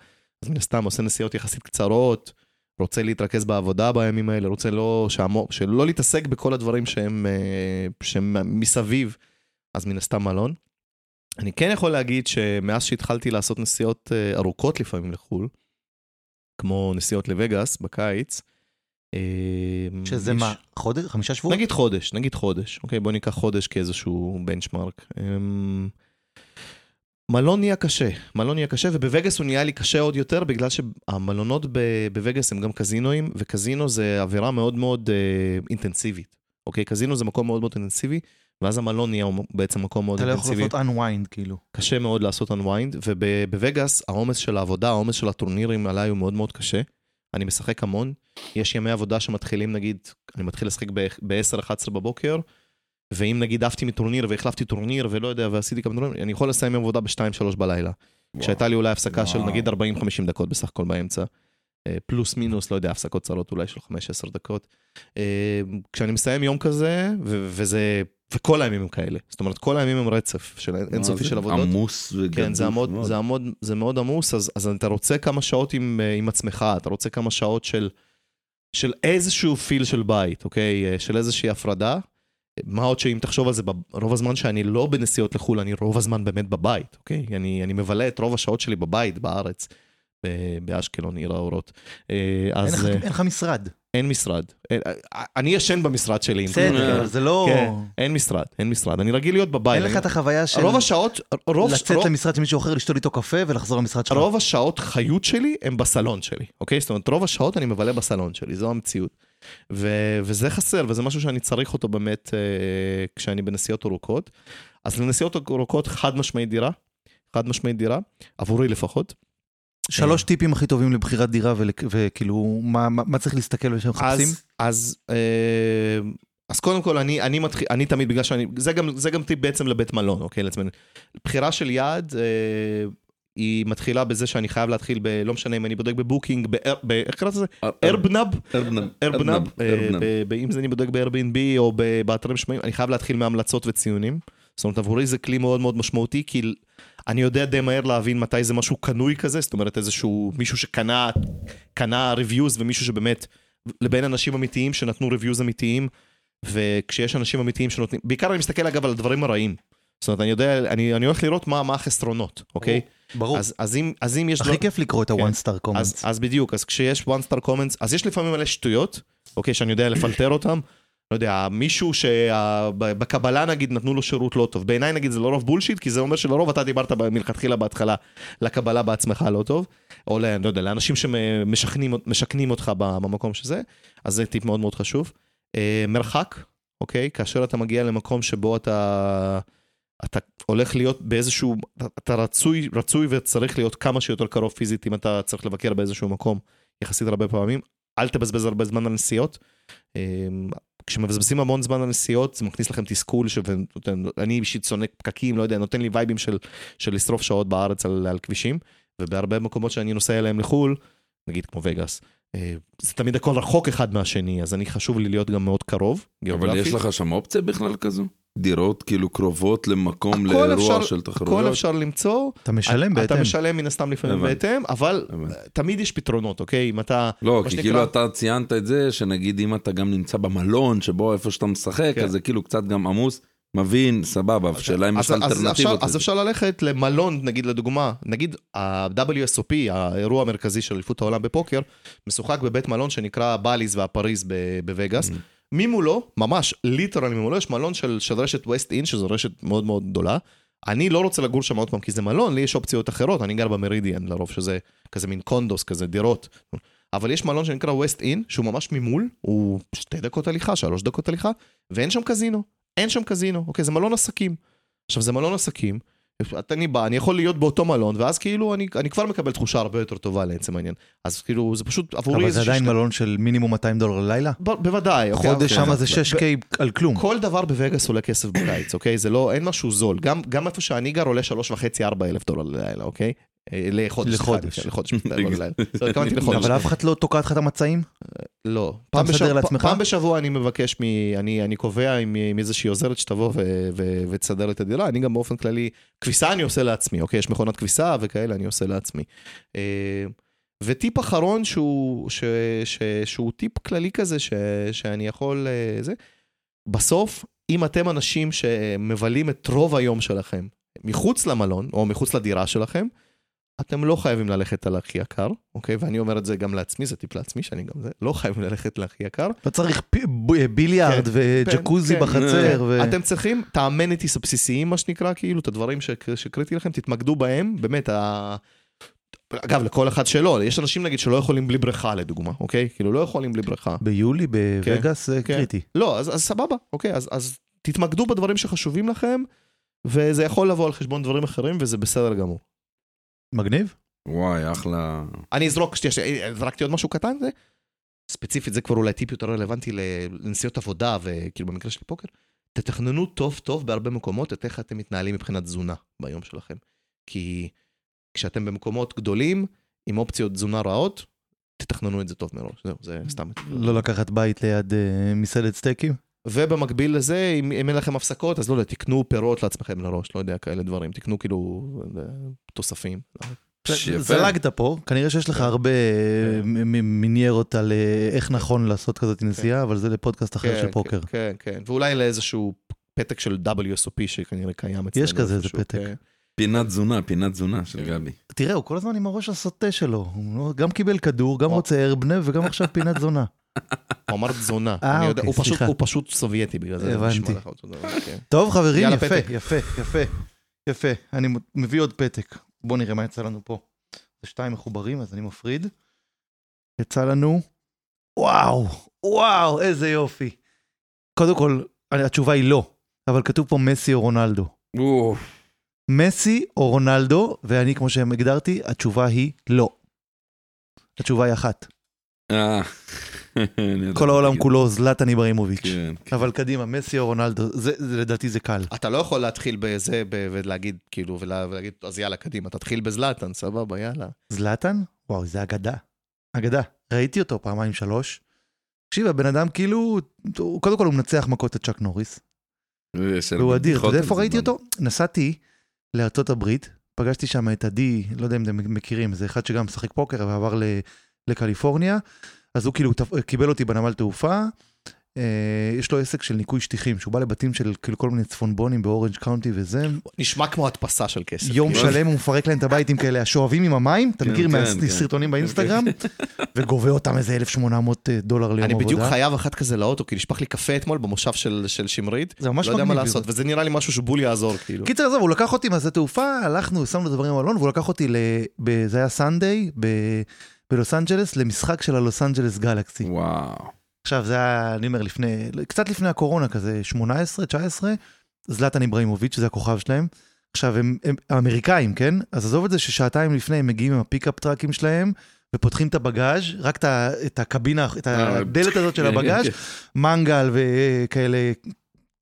אז מן הסתם עושה נסיעות יחסית קצרות, רוצה להתרכז בעבודה בימים האלה, רוצה לא, שהמו, שלא להתעסק בכל הדברים שהם, אה, שהם מסביב, אז מן הסתם מלון. אני כן יכול להגיד שמאז שהתחלתי לעשות נסיעות אה, ארוכות לפעמים לחו"ל, כמו נסיעות לווגאס בקיץ, אה, שזה יש- מה, חודש? חמישה שבועות? נגיד חודש, נגיד חודש, אוקיי? בוא ניקח חודש כאיזשהו בנצ'מארק. אמ, מלון נהיה קשה, מלון נהיה קשה, ובווגאס הוא נהיה לי קשה עוד יותר, בגלל שהמלונות בווגאס הם גם קזינואים, וקזינו זה עבירה מאוד מאוד אה, אינטנסיבית, אוקיי? קזינו זה מקום מאוד מאוד אינטנסיבי, ואז המלון נהיה בעצם מקום מאוד אתה לא יכול אינטנסיבי. לעשות unwind כאילו. קשה מאוד לעשות unwind, ובווגאס העומס של העבודה, העומס של הטורנירים עליי הוא מאוד מאוד קשה. אני משחק המון, יש ימי עבודה שמתחילים נגיד, אני מתחיל לשחק ב-10-11 בבוקר, ואם נגיד עפתי מטורניר והחלפתי טורניר ולא יודע, ועשיתי כמה דברים, אני יכול לסיים יום עבודה ב-2-3 בלילה. כשהייתה לי אולי הפסקה של. נגיד 40-50 דקות בסך הכל באמצע. אה, פלוס מינוס, לא יודע, הפסקות קצרות אולי של 5-10 דקות. אה, כשאני מסיים יום כזה, ו- וזה, וכל הימים הם כאלה. זאת אומרת, כל הימים הם רצף של אינסופי של עבודות. עמוס וגדול. כן, זה מאוד, מאוד. זה, מאוד, זה מאוד עמוס, אז, אז אתה רוצה כמה שעות עם, אה, עם עצמך, אתה רוצה כמה שעות של, של איזשהו פיל של בית, אוקיי? אה, של איזושהי הפרדה. מה עוד שאם תחשוב על זה, רוב הזמן שאני לא בנסיעות לחו"ל, אני רוב הזמן באמת בבית, אוקיי? אני, אני מבלה את רוב השעות שלי בבית, בארץ, באשקלון, עיר האורות. אה, אין אז לך- אין לך משרד. אין משרד. אין- אה, אני ישן במשרד שלי. בסדר, כן. זה לא... כן, אין משרד, אין משרד. אני רגיל להיות בבית. אין לך את החוויה של רוב השעות, לצאת למשרד של מישהו אחר, לשתות איתו קפה ולחזור למשרד שלך. רוב השעות חיות שלי הם בסלון שלי, אוקיי? זאת אומרת, רוב השעות אני מבלה בסלון שלי, זו המציאות. ו- וזה חסר, וזה משהו שאני צריך אותו באמת אה, כשאני בנסיעות ארוכות. אז לנסיעות ארוכות חד משמעית דירה, חד משמעית דירה, עבורי לפחות. שלוש טיפים הכי טובים לבחירת דירה וכאילו, מה- מה מה צריך להסתכל כשמחפשים? אז, אז, אה, אז קודם כל, אני, אני מתחיל, אני תמיד, בגלל שאני, זה גם, זה גם טיפ בעצם לבית מלון, אוקיי, לעצמנו. בחירה של יעד, אה, היא מתחילה בזה שאני חייב להתחיל ב... לא משנה אם אני בודק בבוקינג, באר- ב... איך קראת לזה? ארבנאב? ארבנאב. אה, ארבנב. ב- ב- אם זה אני בודק ב-Airbnb או ב- באתרים שמעים, אני חייב להתחיל מהמלצות וציונים. זאת אומרת, עבורי זה כלי מאוד מאוד משמעותי, כי אני יודע די מהר להבין מתי זה משהו קנוי כזה, זאת אומרת, איזשהו מישהו שקנה קנה reviews ומישהו שבאמת, לבין אנשים אמיתיים שנתנו reviews אמיתיים, וכשיש אנשים אמיתיים שנותנים, בעיקר אני מסתכל אגב על הדברים הרעים. זאת אומרת, אני יודע, אני, אני הולך לראות מה, מה החסרונות, אוקיי? ברור. אז, אז, אם, אז אם יש... הכי דבר- כיף לקרוא את כן. ה-one star אז, comments. אז בדיוק, אז כשיש one star comments, אז יש לפעמים מלא שטויות, אוקיי, שאני יודע לפלטר אותם. לא יודע, מישהו שבקבלה נגיד נתנו לו שירות לא טוב. בעיניי נגיד זה לרוב בולשיט, כי זה אומר שלרוב אתה דיברת מלכתחילה בהתחלה לקבלה בעצמך לא טוב. או. לא יודע, לאנשים שמשכנים משכנים אותך במקום שזה, אז זה טיפ מאוד מאוד חשוב. אה, מרחק, אוקיי? כאשר אתה מגיע למקום שבו אתה... אתה הולך להיות באיזשהו, אתה- אתה רצוי, רצוי וצריך להיות כמה שיותר קרוב פיזית אם אתה צריך לבקר באיזשהו מקום, יחסית הרבה פעמים. אל תבזבז הרבה זמן על נסיעות. כשמבזבזים המון זמן על נסיעות זה מכניס לכם תסכול, שנותן, אני אישית שונא פקקים, לא יודע, נותן לי וייבים של, של לשרוף שעות בארץ על, על כבישים, ובהרבה מקומות שאני נוסע אליהם לחו"ל, נגיד כמו וגאס, אה, זה תמיד הכל רחוק אחד מהשני, אז אני חשוב לי להיות גם מאוד קרוב, אבל גיאוגרפית. יש לך שם אופציה בכלל כזו? דירות כאילו קרובות למקום הכל לאירוע אפשר- של הכל תחרויות? אפשר למצוא, אתה משלם אתה בהתאם. משלם מן הסתם לפעמים. בהתאם, אבל. תמיד יש פתרונות, אוקיי? אם אתה... לא, כי שנקרא- כאילו אתה ציינת את זה, שנגיד אם אתה גם נמצא במלון, שבו איפה שאתה משחק, כן. אז זה כאילו קצת גם עמוס, מבין, סבבה, השאלה אם יש אז, אז, אפשר, אלטרנטיבות. אז. אפשר ללכת למלון, נגיד לדוגמה, נגיד ה-WSOP, האירוע המרכזי של אליפות העולם בפוקר, משוחק בבית מלון שנקרא באליז ופריז בווגאס. אממ. ממולו, ממש literally ממולו, יש מלון של, של רשת ווסטין, שזו רשת מאוד מאוד גדולה. אני לא רוצה לגור שם עוד פעם כי זה מלון, לי יש אופציות אחרות, אני גר במרידיאן לרוב, שזה כזה מין קונדוס, כזה דירות. אבל יש מלון שנקרא ווסט אין, שהוא ממש ממול, הוא שתי דקות הליכה, שלוש דקות הליכה, ואין שם קזינו. אין שם קזינו, אוקיי? זה מלון עסקים. עכשיו, זה מלון עסקים, אני בא, אני יכול להיות באותו מלון, ואז כאילו אני, אני כבר מקבל תחושה הרבה יותר טובה לעצם העניין. אז כאילו, זה פשוט עבורי אבל זה עדיין שתי- מלון של מינימום 200 דולר ללילה? ב- בוודאי, אוקיי? חודש אוקיי. שמה זה ב- 6K על כלום. כל דבר בווגאס עולה כסף בקיץ, אוקיי? זה לא, אין משהו זול. גם, גם איפה שאני גר עולה שלוש וחצי, ארבע אלף דולר ללילה, אוקיי? אה, לחודש. לחודש. סליחה, לחודש, לא ללילה. לא, התכוונתי לחודש. אבל אף אחד לא תוקע לך את המצעים? לא. אתה פעם בשבוע- לעצמך? פעם בשבוע אני מבקש, מ... אני, אני קובע עם, עם איזושהי עוזרת שתבוא ו... ו... ותסדר את הדירה. אני גם באופן כללי, כביסה אני עושה לעצמי, אוקיי? יש מכונת כביסה וכאלה, אני עושה לעצמי. אה, וטיפ אחרון שהוא, ש... ש... שהוא טיפ כללי כזה, ש... שאני יכול... אה, זה, בסוף, אם אתם אנשים שמבלים את רוב היום שלכם מחוץ למלון, או מחוץ לדירה שלכם, אתם לא חייבים ללכת על הכי יקר, אוקיי? ואני אומר את זה גם לעצמי, זה טיפ לעצמי, שאני גם זה, לא חייבים ללכת להכי יקר. לא צריך פ- ביליארד כן, וג'קוזי כן, בחצר. ו- אתם צריכים את האמניטיס הבסיסיים, מה שנקרא, כאילו, את הדברים ש- שקריטי לכם, תתמקדו בהם, באמת, ה... אגב, לכל אחד שלו, יש אנשים נגיד שלא יכולים בלי בריכה, לדוגמה, אוקיי? כאילו, לא יכולים בלי בריכה. ביולי בווגאס זה כן. קריטי. לא, אז, אז סבבה, אוקיי, אז, אז תתמקדו בדברים שחשובים לכם, וזה יכול לבוא על חשבון דברים אחרים, וזה בסדר גמור. מגניב? וואי, אחלה. אני אזרוק, שנייה, שנייה, זרקתי עוד משהו קטן, זה, ספציפית, זה כבר אולי טיפ יותר רלוונטי לנסיעות עבודה, וכאילו במקרה של פוקר, תתכננו טוב טוב בהרבה מקומות את איך אתם מתנהלים מבחינת תזונה ביום שלכם. כי כשאתם במקומות גדולים, עם אופציות תזונה רעות, תתכננו את זה טוב מראש, זהו, זה סתם. לא לקחת בית ליד אה, מסעדת סטייקים? ובמקביל לזה, אם, אם אין לכם הפסקות, אז לא יודע, תקנו פירות לעצמכם לראש, לא יודע, כאלה דברים. תקנו כאילו אה, תוספים. זלגת פה, כנראה שיש לך הרבה אה, מ- מ- מניירות על אה, איך נכון לעשות כזאת נסיעה, אבל זה לפודקאסט אחר כן, של פוקר. כן, כן, כן. ואולי לאיזשהו פתק של WSOP שכנראה קיים אצלנו. יש כזה, איזה פתק. כן. פינת תזונה, פינת תזונה של כן. גבי. תראה, הוא כל הזמן עם הראש הסוטה שלו. הוא לא- גם קיבל כדור, גם. רוצה ארבנה וגם עכשיו פינת זונה. הוא אמר תזונה. אה, אוקיי, הוא פשוט- סליחה. הוא פשוט סובייטי, בגלל זה הבנתי. כן. טוב חברים, יפה. יפה, יפה, יפה. אני מביא עוד פתק. בואו נראה מה יצא לנו פה. זה שתיים מחוברים, אז אני מפריד. יצא לנו, וואו, וואו, איזה יופי. קודם כל, התשובה היא לא, אבל כתוב פה מסי או רונלדו. מסי או רונלדו, ואני, כמו שהגדרתי, התשובה היא לא. התשובה היא אחת. אה. כל העולם. כולו זלטן איבראימוביץ'. כן. כן. אבל קדימה, מסי או רונלדו, זה, זה לדעתי זה קל. אתה לא יכול להתחיל בזה ב- ולהגיד, כאילו, ולה- ולהגיד, אז יאללה, קדימה, תתחיל בזלאטן, סבבה, יאללה. זלאטן? וואו, זה אגדה. אגדה. ראיתי אותו פעמיים שלוש. תקשיב, הבן אדם כאילו, קודם כל הוא מנצח מכות את צ'אק נוריס. הרבה והוא אדיר. אתה יודע איפה ראיתי אותו? נסעתי לארצות הברית, פגשתי שם את עדי, לא יודע אם אתם מכירים, זה אחד שגם משחק פוקר ועבר ל- לקליפורניה. אז הוא כאילו קיבל אותי בנמל תעופה. אה, יש לו עסק של ניקוי שטיחים, שהוא בא לבתים של כאילו כל מיני צפונבונים באורנג' קאונטי וזה. נשמע כמו הדפסה של כסף. יום כאילו. שלם הוא מפרק להם את הבית עם כאלה השואבים עם המים, אתה כן, מכיר כן, מהסרטונים כן. באינסטגרם? וגובה אותם איזה 1,800 דולר ליום אני עבודה. בדיוק חייב אחת כזה לאוטו, כי נשפך לי קפה אתמול במושב של של שמרית. זה ממש לא יודע מה מגניב. לעשות, וזה נראה לי משהו שבול יעזור, כאילו. קיצר, עזוב, הוא לקח אותי מהשדה תעופה, הלכנו, שמנו את הדברים במלון, והוא לקח אותי, ל... ב... זה היה Sunday, ב... בלוס אנג'לס, למשחק של ה-לוס אנג'לס גלקסי. וואו. עכשיו, זה היה, אני אומר, לפני, קצת לפני הקורונה, כזה 18, 19, זלטן איבראימוביץ', זה הכוכב שלהם. עכשיו, הם, הם אמריקאים, כן? אז עזוב את זה ששעתיים לפני הם מגיעים עם ה pickup trucks שלהם, ופותחים את הבגאז', רק את. את הקבינה, את הדלת הזאת של כן, הבגאז', כן, מנגל וכאלה,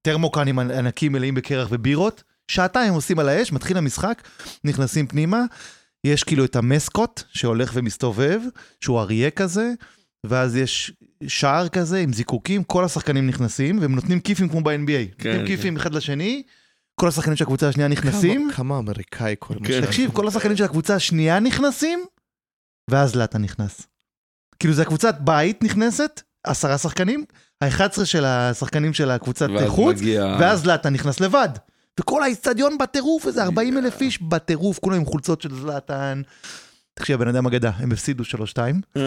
תרמוקנים ענקים מלאים בקרח ובירות. שעתיים עושים על האש, מתחיל המשחק, נכנסים פנימה, יש כאילו את ה mascot שהולך ומסתובב, שהוא אריה כזה, ואז יש שער כזה עם זיקוקים, כל השחקנים נכנסים, והם נותנים כיפים כמו ב-NBA. כן, נותנים כיפים אחד לשני, כל השחקנים של הקבוצה השנייה נכנסים, כמה- כמה אמריקאי כל מה כן. ש... תקשיב, כל השחקנים של הקבוצה השנייה נכנסים, ואז לטה נכנס. כאילו זה הקבוצת בית נכנסת, עשרה שחקנים, ה-11 של השחקנים של הקבוצת ואז חוץ, מגיע- ואז לטה נכנס לבד. וכל האיצטדיון בטירוף, איזה 40 אלף איש בטירוף, כולם עם חולצות של זלאטן. תקשיב, הבן אדם אגדה, הם הפסידו 3-2,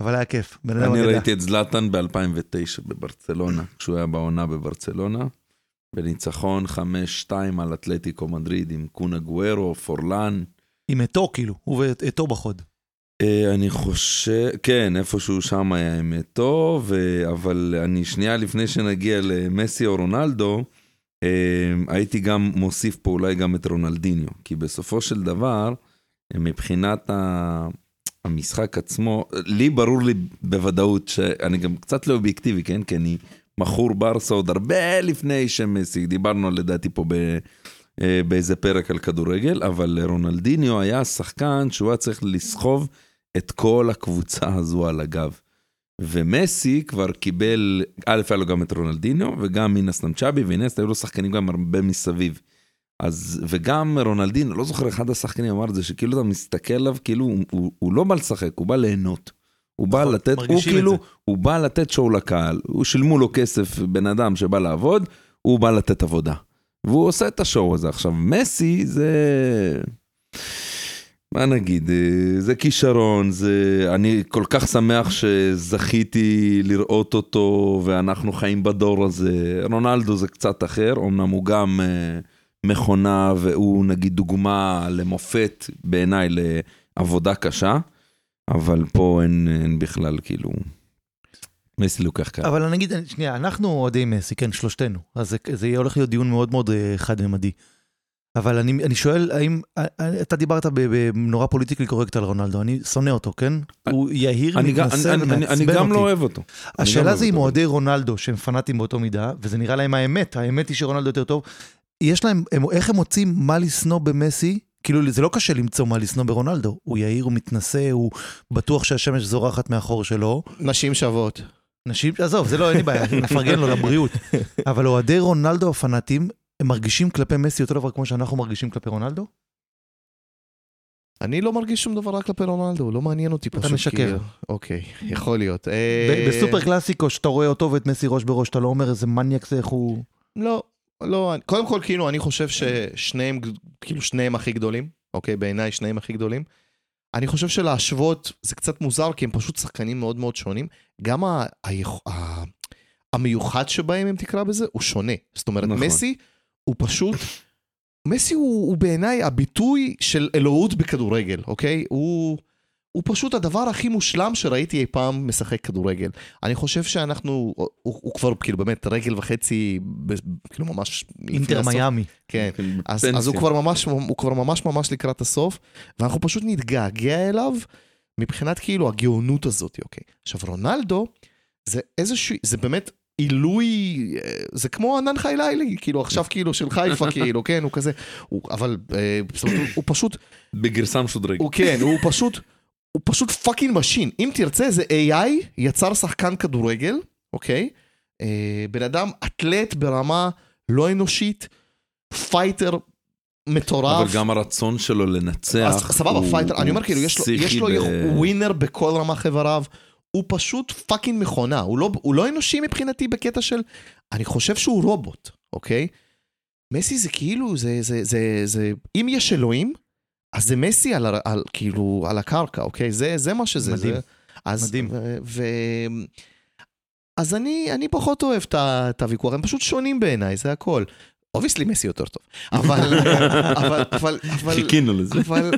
אבל היה כיף, בן אדם אני אגדה. ראיתי את זלאטן ב-2009 בברצלונה, כשהוא היה בעונה בברצלונה, בניצחון 5-2 על אתלטיקו מדריד עם קונה גוארו, פורלן. עם אתו כאילו, הוא ואתו בחוד. אה, אני חושב, כן, איפשהו שם היה עם אתו. אבל אני שנייה לפני שנגיע למסי או רונלדו, הייתי גם מוסיף פה אולי גם את רונלדיניו, כי בסופו של דבר, מבחינת ה... המשחק עצמו, לי ברור לי בוודאות שאני גם קצת לא אובייקטיבי, כן? כי אני מכור ברסה עוד הרבה לפני שמסי, דיברנו לדעתי פה ב... אה, באיזה פרק על כדורגל, אבל רונלדיניו היה שחקן שהוא היה צריך לסחוב את כל הקבוצה הזו על הגב. ומסי כבר קיבל, א' היה לו גם את רונלדיניו, וגם מן הסתם צ'אבי ואינסט, היו לו שחקנים גם הרבה מסביב. אז, וגם רונלדיניו, לא זוכר, אחד השחקנים אמר את זה, שכאילו אתה מסתכל עליו, כאילו הוא, הוא, הוא לא בא לשחק, הוא בא ליהנות. הוא בא נכון, לתת, הוא כאילו. הוא בא לתת שואו לקהל, הוא שילמו לו כסף, בן אדם שבא לעבוד, הוא בא לתת עבודה. והוא עושה את השואו הזה. עכשיו, מסי זה... מה נגיד, אה, זה כישרון, זה... אני כל כך שמח שזכיתי לראות אותו ואנחנו חיים בדור הזה. רונלדו זה קצת אחר, אמנם הוא גם אה, מכונה והוא נגיד דוגמה למופת בעיניי לעבודה קשה, אבל פה אין, אין בכלל כאילו... מסי לוקח קל. אבל אני אגיד, שנייה, אנחנו אוהדי מסי, כן, שלושתנו. אז זה, זה הולך להיות דיון מאוד מאוד אה, חד-ממדי. אבל אני, אני שואל, האם, אה, אה, אתה דיברת בנורא פוליטיקלי קורקט על רונלדו, אני שונא אותו, כן? הוא יהיר, אני מתנשא אני- אני- אני ומעצבן גם לא אותי. אוהב אותו. אני השאלה לא זה אם. אוהדי רונלדו, שהם פנאטים באותו מידה, וזה נראה להם האמת, האמת היא שרונלדו יותר טוב, יש להם, הם, איך הם מוצאים מה לשנוא במסי? כאילו, זה לא קשה למצוא מה לשנוא ברונלדו. הוא יהיר, הוא מתנשא, הוא בטוח שהשמש זורחת מאחור שלו. נשים שוות. נשים, עזוב, זה לא, אין לי בעיה, אני מפרגן לו לבריאות. אבל אוהדי רונלדו הפנאטים, הם מרגישים כלפי מסי אותו דבר כמו שאנחנו מרגישים כלפי רונלדו? אני לא מרגיש שום דבר רק כלפי רונלדו, לא מעניין אותי פשוט. משקר. כאילו. אוקיי, יכול להיות. ב- אה, בסופר קלאסיקו, שאתה רואה אותו ואת מסי ראש בראש, אתה לא אומר איזה מניאק זה, איך הוא... לא, לא, קודם כל, כאילו, אני חושב ששניהם, כאילו, שניהם הכי גדולים, אוקיי? בעיניי שניהם הכי גדולים. אני חושב שלהשוות זה קצת מוזר, כי הם פשוט שחקנים מאוד מאוד שונים. גם ה- היכ- ה- המיוחד שבהם, אם תקרא בזה, הוא שונה. זאת אומרת, נכון. מסי הוא פשוט... מסי הוא, הוא בעיניי הביטוי של אלוהות בכדורגל, אוקיי? הוא, הוא פשוט הדבר הכי מושלם שראיתי אי פעם משחק כדורגל. אני חושב שאנחנו, הוא, הוא כבר כאילו באמת רגל וחצי, ב, כאילו ממש... אינטר הסוף. מיאמי. כן. אז, פנסיה. אז הוא, כבר ממש, הוא כבר ממש ממש לקראת הסוף, ואנחנו פשוט נתגעגע אליו מבחינת כאילו הגאונות הזאת, אוקיי. עכשיו רונלדו, זה איזשהו, זה באמת עילוי, אה, זה כמו ענן חיילילי, כאילו עכשיו כאילו של חיפה כאילו, כן, הוא כזה, הוא, אבל אה, זאת אומרת, הוא, פשוט, בגרסה משודרגת. הוא כן, הוא פשוט, הוא פשוט fucking machine. אם תרצה, זה AI יצר שחקן כדורגל, אוקיי? אה, בן אדם אתלט ברמה לא אנושית, פייטר מטורף. אבל גם הרצון שלו לנצח. אז סבבה, פייטר, אני אומר כאילו, יש לו, יש לו ב- ווינר בכל רמ"ח איבריו, הוא פשוט fucking מכונה, הוא לא, הוא לא אנושי מבחינתי בקטע של, אני חושב שהוא רובוט, אוקיי? מסי זה כאילו, זה, זה, זה, זה, אם יש אלוהים, אז זה מסי על, על, כאילו, על הקרקע, אוקיי? זה, זה מה שזה. מדהים. זה, אז, מדהים. ו, ו, אז אני, אני פחות אוהב את הוויכוח, הם פשוט שונים בעיניי, זה הכל. obviously מסי יותר טוב, אבל, אבל, אבל, אבל, חיכינו לזה. אבל,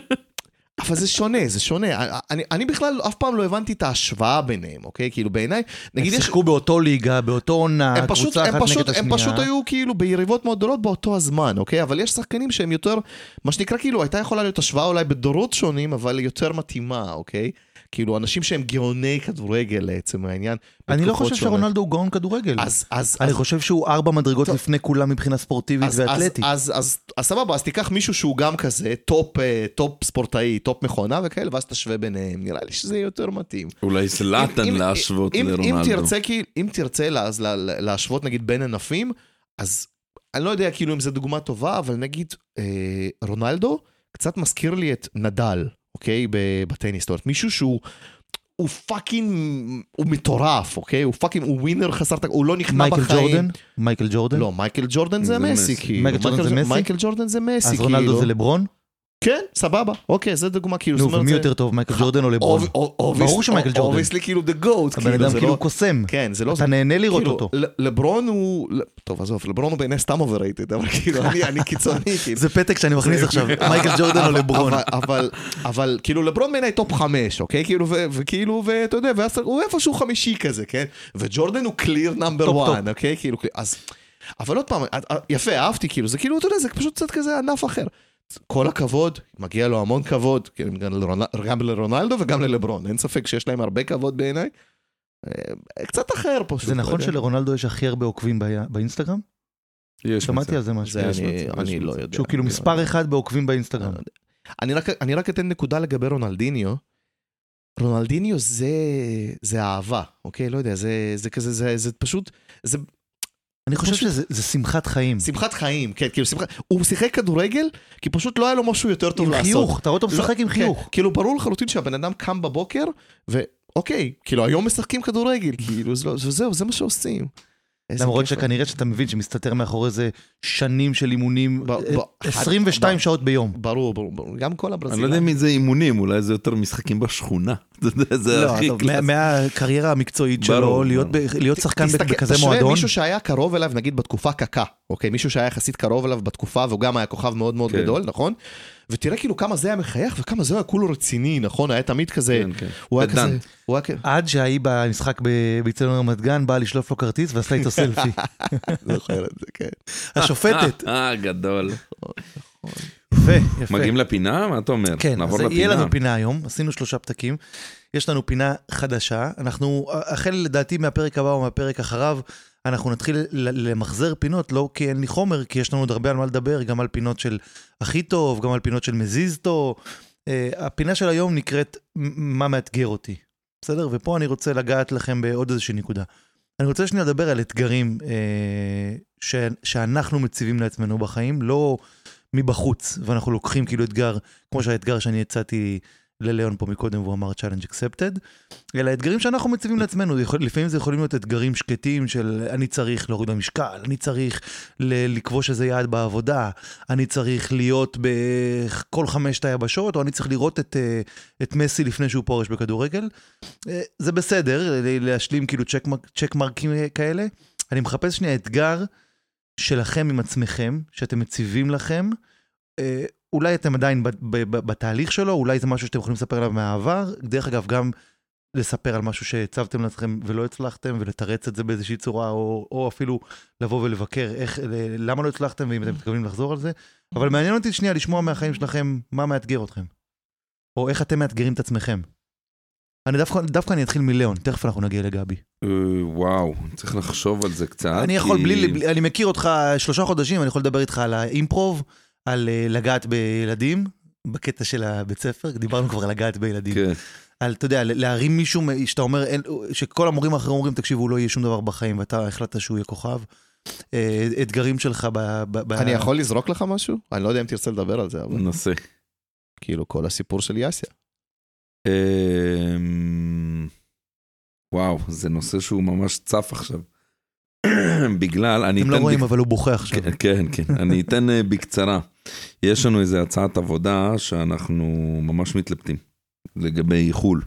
אבל זה שונה, זה שונה. אני, אני בכלל אף פעם לא הבנתי את ההשוואה ביניהם, אוקיי? כאילו בעיניי, הם נגיד יש... שיחקו באותו ליגה, באותו עונה, הם קבוצה הם, אחת פשוט, נגד הם השנייה. פשוט היו כאילו ביריבות מאוד גדולות באותו הזמן, אוקיי? אבל יש שחקנים שהם יותר, מה שנקרא כאילו, הייתה יכולה להיות השוואה אולי בדורות שונים, אבל יותר מתאימה, אוקיי? כאילו, אנשים שהם גאוני כדורגל לעצם העניין. אני לא חושב. שרונלדו הוא גאון כדורגל. אז, אז, אני אז, חושב שהוא ארבע מדרגות טוב. לפני כולם מבחינה ספורטיבית אז, אז, ואתלטית. אז, אז, אז סבבה, אז תיקח מישהו שהוא גם כזה, top, אה, top ספורטאי, top מכונה וכאלה, ואז תשווה ביניהם. נראה לי שזה יותר מתאים. אולי זלטן אם- להשוות אם, אם לרונלדו. תרצה, כי- אם תרצה אז לה, לה- להשוות נגיד בין ענפים, אז אני לא יודע כאילו אם זו דוגמה טובה, אבל נגיד אה, רונלדו קצת מזכיר לי את נדאל, אוקיי? בטניס. זאת אומרת, מישהו שהוא... הוא fucking, הוא מטורף, אוקיי? הוא fucking, הוא winner חסר תק... הוא לא נכנע מייקל בחיים. ג'ורדן? מייקל ג'ורדן? לא, מייקל ג'ורדן זה מסי. כאילו. מייקל ג'ורדן זה מסי? מייקל ג'ורדן זה מסי, אז כאילו. רונלדו זה לברון? כן, סבבה, אוקיי, זה דוגמה, כאילו. נו, ומי יותר טוב, מייקל ג'ורדן או לברון? ob- ob- obvious- ברור שמייקל ג'ורדן. obviously כאילו the goat, הבן כאילו, אדם כאילו לא... קוסם. כן, זה לא... אתה נהנה לראות כאילו, אותו. לברון הוא... טוב, עזוב, לברון הוא בעיניי סתם overrated, אבל כאילו, אני קיצוני, כאילו. זה פתק שאני מכניס עכשיו, מייקל ג'ורדן או לברון. אבל- כאילו, לברון בעיניי top חמש, אוקיי? כאילו, וכאילו, ואתה יודע, ואז הוא איפשהו חמישי כזה, כן? וג'ורדן הוא clear number. 1, אוקיי? כאילו, אז... אבל עוד פעם, יפה, אהבתי, כאילו, זה כאילו, אתה יודע, זה פשוט קצת כזה ענף אחר. כל הכבוד, מגיע לו המון כבוד, כן, גם לרונ- גם לרונלדו וגם ללברון, אין ספק שיש להם הרבה כבוד בעיניי. אה, קצת אחר פשוט. זה לא נכון. שלרונלדו יש הכי הרבה עוקבים באינסטגרם? יש שמעתי. על זה משהו. זה יש אני- מצב, אני לא. יודע. שהוא כאילו לא מספר אחד בעוקבים באינסטגרם. יודע. אני רק, אני רק אתן נקודה לגבי רונלדיניו. רונלדיניו זה, זה אהבה, אוקיי? לא יודע, זה, זה כזה, זה, זה פשוט, זה אני חושב שזה זה שמחת חיים. שמחת חיים, כן, כאילו שמחת, הוא שיחק כדורגל, כי פשוט לא היה לו משהו יותר טוב עם לעשות. חיוך, אתה רואה אותו משחק לא, עם כן, חיוך. כאילו ברור לחלוטין שהבן אדם קם בבוקר, ואוקיי, כאילו היום משחקים כדורגל, כאילו, זה לא- וזהו, זה מה שעושים. למרות. שכנראה שאתה מבין שמסתתר מאחורי זה שנים של אימונים, ב- אה, ב- 22 ב- שעות ביום. ברור, ברור, ברור. גם כל אני לא הברזילאים. יודע אם זה אימונים, אולי זה יותר משחקים בשכונה. זה לא, הכי קלאסי. מהקריירה המקצועית שלו, להיות שחקן בכזה תשווה מועדון. מישהו שהיה קרוב אליו, נגיד בתקופה קקה, אוקיי? מישהו שהיה יחסית קרוב אליו בתקופה, והוא גם היה כוכב מאוד מאוד כן. גדול, נכון? ותראה כאילו כמה זה היה מחייך וכמה זה היה כולו רציני, נכון? היה תמיד כזה, כן, כן. הוא היה פדנט. כזה, הוא היה כזה, עד שההיא במשחק ב- באצטדיון רמת גן באה לשלוף לו כרטיס ועשתה איתו סלפי. זוכר את זה, כן. השופטת. אה, גדול. יפה, יפה. מגיעים לפינה? מה אתה אומר? כן, נעבור אז יהיה לפינה. לנו פינה היום, עשינו שלושה פתקים. יש לנו פינה חדשה, אנחנו, החל לדעתי מהפרק הבא או מהפרק אחריו, אנחנו נתחיל למחזר פינות, לא כי אין לי חומר, כי יש לנו עוד הרבה על מה לדבר, גם על פינות של הכי טוב, גם על פינות של מזיז טוב. אה, הפינה של היום נקראת מה מאתגר אותי, בסדר? ופה אני רוצה לגעת לכם בעוד איזושהי נקודה. אני רוצה שנייה לדבר על אתגרים אה, ש, שאנחנו מציבים לעצמנו בחיים, לא מבחוץ, ואנחנו לוקחים כאילו אתגר, כמו שהאתגר שאני הצעתי לליאון פה מקודם, והוא אמר challenge accepted, אלא אתגרים שאנחנו מציבים לעצמנו, יכול, לפעמים זה יכולים להיות אתגרים שקטים של אני צריך להוריד במשקל, אני צריך ל- לכבוש איזה יעד בעבודה, אני צריך להיות בכל חמשת היבשות, או אני צריך לראות את, אה, את מסי לפני שהוא פורש בכדורגל. אה, זה בסדר, להשלים כאילו צ'ק, צ'ק מרקים כאלה. אני מחפש שנייה אתגר שלכם עם עצמכם, שאתם מציבים לכם. אולי אתם עדיין בתהליך שלו, אולי זה משהו שאתם יכולים לספר עליו מהעבר. דרך אגב, גם לספר על משהו שהצבתם לעצמכם ולא הצלחתם, ולתרץ את זה באיזושהי צורה, או, או אפילו לבוא ולבקר איך, למה לא הצלחתם, ואם אתם מתכוונים לחזור על זה. אבל מעניין אותי שנייה לשמוע מהחיים שלכם מה מאתגר אתכם. או איך אתם מאתגרים את עצמכם. אני דווקא, דווקא אני אתחיל מליאון, תכף אנחנו נגיע לגבי. אה, וואו, צריך לחשוב על זה קצת. אני יכול כי- בלי, בלי, אני מכיר אותך שלושה חודשים, אני יכול לדבר איתך על האימפרוב, על אה, לגעת בילדים, בקטע של הבית ספר, דיברנו כבר על לגעת בילדים. כן. על, אתה יודע, להרים מישהו שאתה אומר, אין, שכל המורים האחרים אומרים, תקשיב, הוא לא יהיה שום דבר בחיים, ואתה החלטת שהוא יהיה כוכב. אה, אתגרים שלך ב... ב, ב אני יכול לזרוק לך משהו? אני לא יודע אם תרצה לדבר על זה, אבל ננסה. כאילו כל הסיפור של יאסיה. אמ, וואו, זה נושא שהוא ממש צף עכשיו. בגלל, אני אתם לא אתן רואים, אבל הוא בוכה עכשיו. כן, כן, כן. אני אתן אה, בקצרה. יש לנו איזו הצעת עבודה שאנחנו ממש מתלבטים לגבי חו"ל.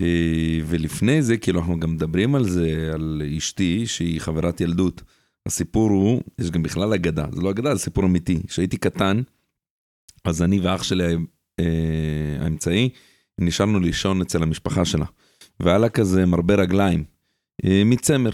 אה, ולפני זה, כאילו, אנחנו גם מדברים על זה, על אשתי, שהיא חברת ילדות. הסיפור הוא, יש גם בכלל אגדה, זה לא אגדה, זה סיפור אמיתי. כשהייתי קטן, אז אני ואח שלי אה, האמצעי, נשארנו לישון אצל המשפחה שלה. והיה לה כזה מרבה רגליים, אה, מצמר.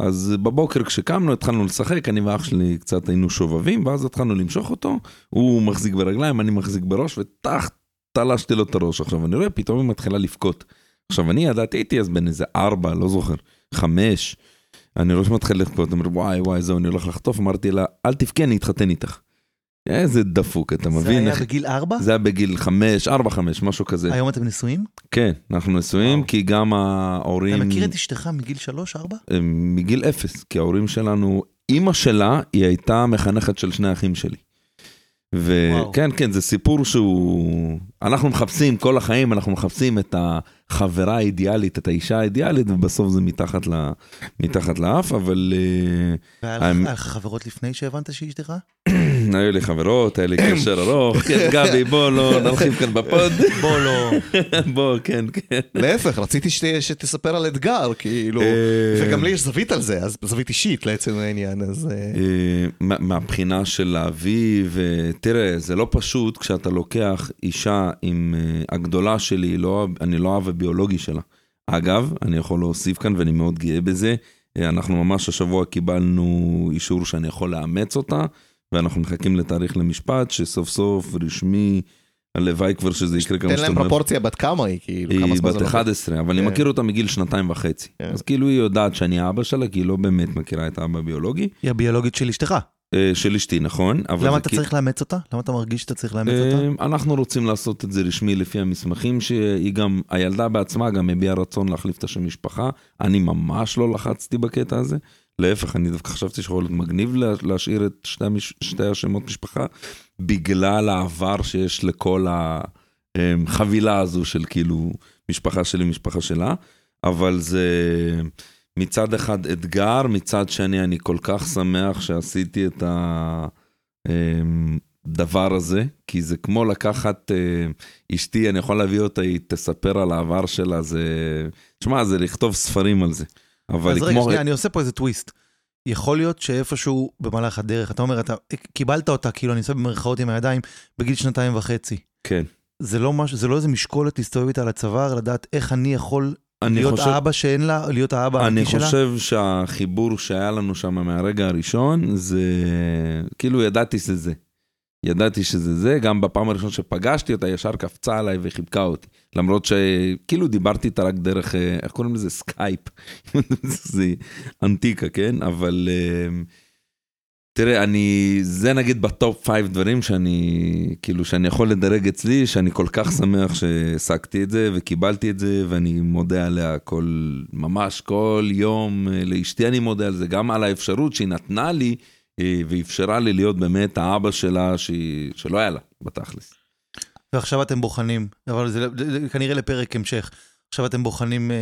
אז בבוקר כשקמנו התחלנו לשחק, אני ואח שלי קצת היינו שובבים, ואז התחלנו למשוך אותו, הוא מחזיק ברגליים, אני מחזיק בראש, וטח, תלשתי לו את הראש. עכשיו אני רואה, פתאום היא מתחילה לבכות. עכשיו אני ידעתי, הייתי אז בן איזה ארבע, לא זוכר, חמש. אני רואה שמתחיל לבכות, אומר וואי וואי זהו, אני הולך לחטוף, אמרתי לה, אל תבכי, אני אתחתן איתך. איזה דפוק, אתה זה מבין? היה איך- בגיל ארבע? זה היה בגיל חמש, ארבע, חמש, משהו כזה. היום אתם נשואים? כן, אנחנו נשואים. כי גם ההורים... אתה מכיר את אשתך מגיל שלוש, ארבע? הם מגיל אפס, כי ההורים שלנו, אימא שלה, היא הייתה מחנכת של שני אחים שלי. וכן, כן, זה סיפור שהוא... אנחנו מחפשים, כל החיים אנחנו מחפשים את החברה האידיאלית, את האישה האידיאלית, ובסוף זה מתחת, ל... מתחת לאף, אבל אה, והיה היה לך חברות לפני שהבנת שהיא אשתך? היו לי חברות, היה לי קשר ארוך, כן, גבי, בוא לא נרחיב כאן בפוד. בוא לא. בוא, כן, כן. להפך, רציתי שת- שתספר על אתגר, כאילו, אה, וגם לי יש זווית על זה, אז זווית אישית לעצם העניין, אז... אה, אה, מה- מהבחינה של להביא, ותראה, זה לא פשוט כשאתה לוקח אישה עם הגדולה שלי, לא, אני לא האב הביולוגי שלה. אגב, אני יכול להוסיף כאן ואני מאוד גאה בזה, אנחנו ממש השבוע קיבלנו אישור שאני יכול לאמץ אותה, ואנחנו מחכים לתאריך למשפט, שסוף סוף רשמי, הלוואי כבר שזה יקרה כמה תן שאתה להם אומר. פרופורציה בת כמה היא, כאילו, כמה היא זמן בת לוקח. 11, אבל אני כן. מכיר אותה מגיל שנתיים וחצי. כן. אז כאילו היא יודעת שאני אבא שלה, כי היא לא באמת מכירה את האבא הביולוגי. היא הביולוגית של אשתך. אה, של אשתי, נכון? למה אתה צריך לאמץ אותה? למה אתה מרגיש שאתה צריך לאמץ אותה? אה, אנחנו רוצים לעשות את זה רשמי לפי המסמכים שהיא גם, הילדה בעצמה גם הביעה רצון להחליף את השם משפחה. אני ממש לא לחצתי בקטע הזה. להפך, אני דווקא חשבתי שיכול להיות מגניב לה- להשאיר את שתי, המש... שתי השמות משפחה, בגלל העבר שיש לכל החבילה הזו של כאילו משפחה שלי, משפחה שלה. אבל זה מצד אחד אתגר, מצד שני אני כל כך שמח שעשיתי את הדבר הזה, כי זה כמו לקחת אה, אשתי, אני יכול להביא אותה, היא תספר על העבר שלה, זה... תשמע, זה לכתוב ספרים על זה. אבל אז רגע. שנייה, אני עושה פה איזה טוויסט. יכול להיות שאיפשהו במהלך הדרך, אתה אומר, אתה קיבלת אותה, כאילו, אני עושה במרכאות עם הידיים, בגיל שנתיים וחצי. כן. זה לא משהו, זה לא איזה משקולת להסתובב איתה על הצוואר, לדעת איך אני יכול אני להיות חושב... האבא שאין לה, להיות האבא אני האמיתי שלה? חושב שהחיבור שהיה לנו שם מהרגע הראשון, זה כאילו ידעתי שזה זה. ידעתי שזה זה, גם בפעם הראשונה שפגשתי אותה, ישר קפצה עליי וחיבקה אותי. למרות שכאילו דיברתי איתה רק דרך, אה, איך קוראים לזה? סקייפ. זה אנטיקה, כן? אבל אה, תראה, אני, זה נגיד ב top five דברים שאני, כאילו, שאני יכול לדרג אצלי, שאני כל כך שמח שהעסקתי את זה וקיבלתי את זה, ואני מודה עליה כל, ממש כל יום, אה, לאשתי אני מודה על זה, גם על האפשרות שהיא נתנה לי, אה, ואפשרה לי להיות באמת האבא שלה, שהיא, שלא היה לה, בתכלס. ועכשיו אתם בוחנים, אבל זה, זה כנראה לפרק המשך. עכשיו אתם בוחנים אה,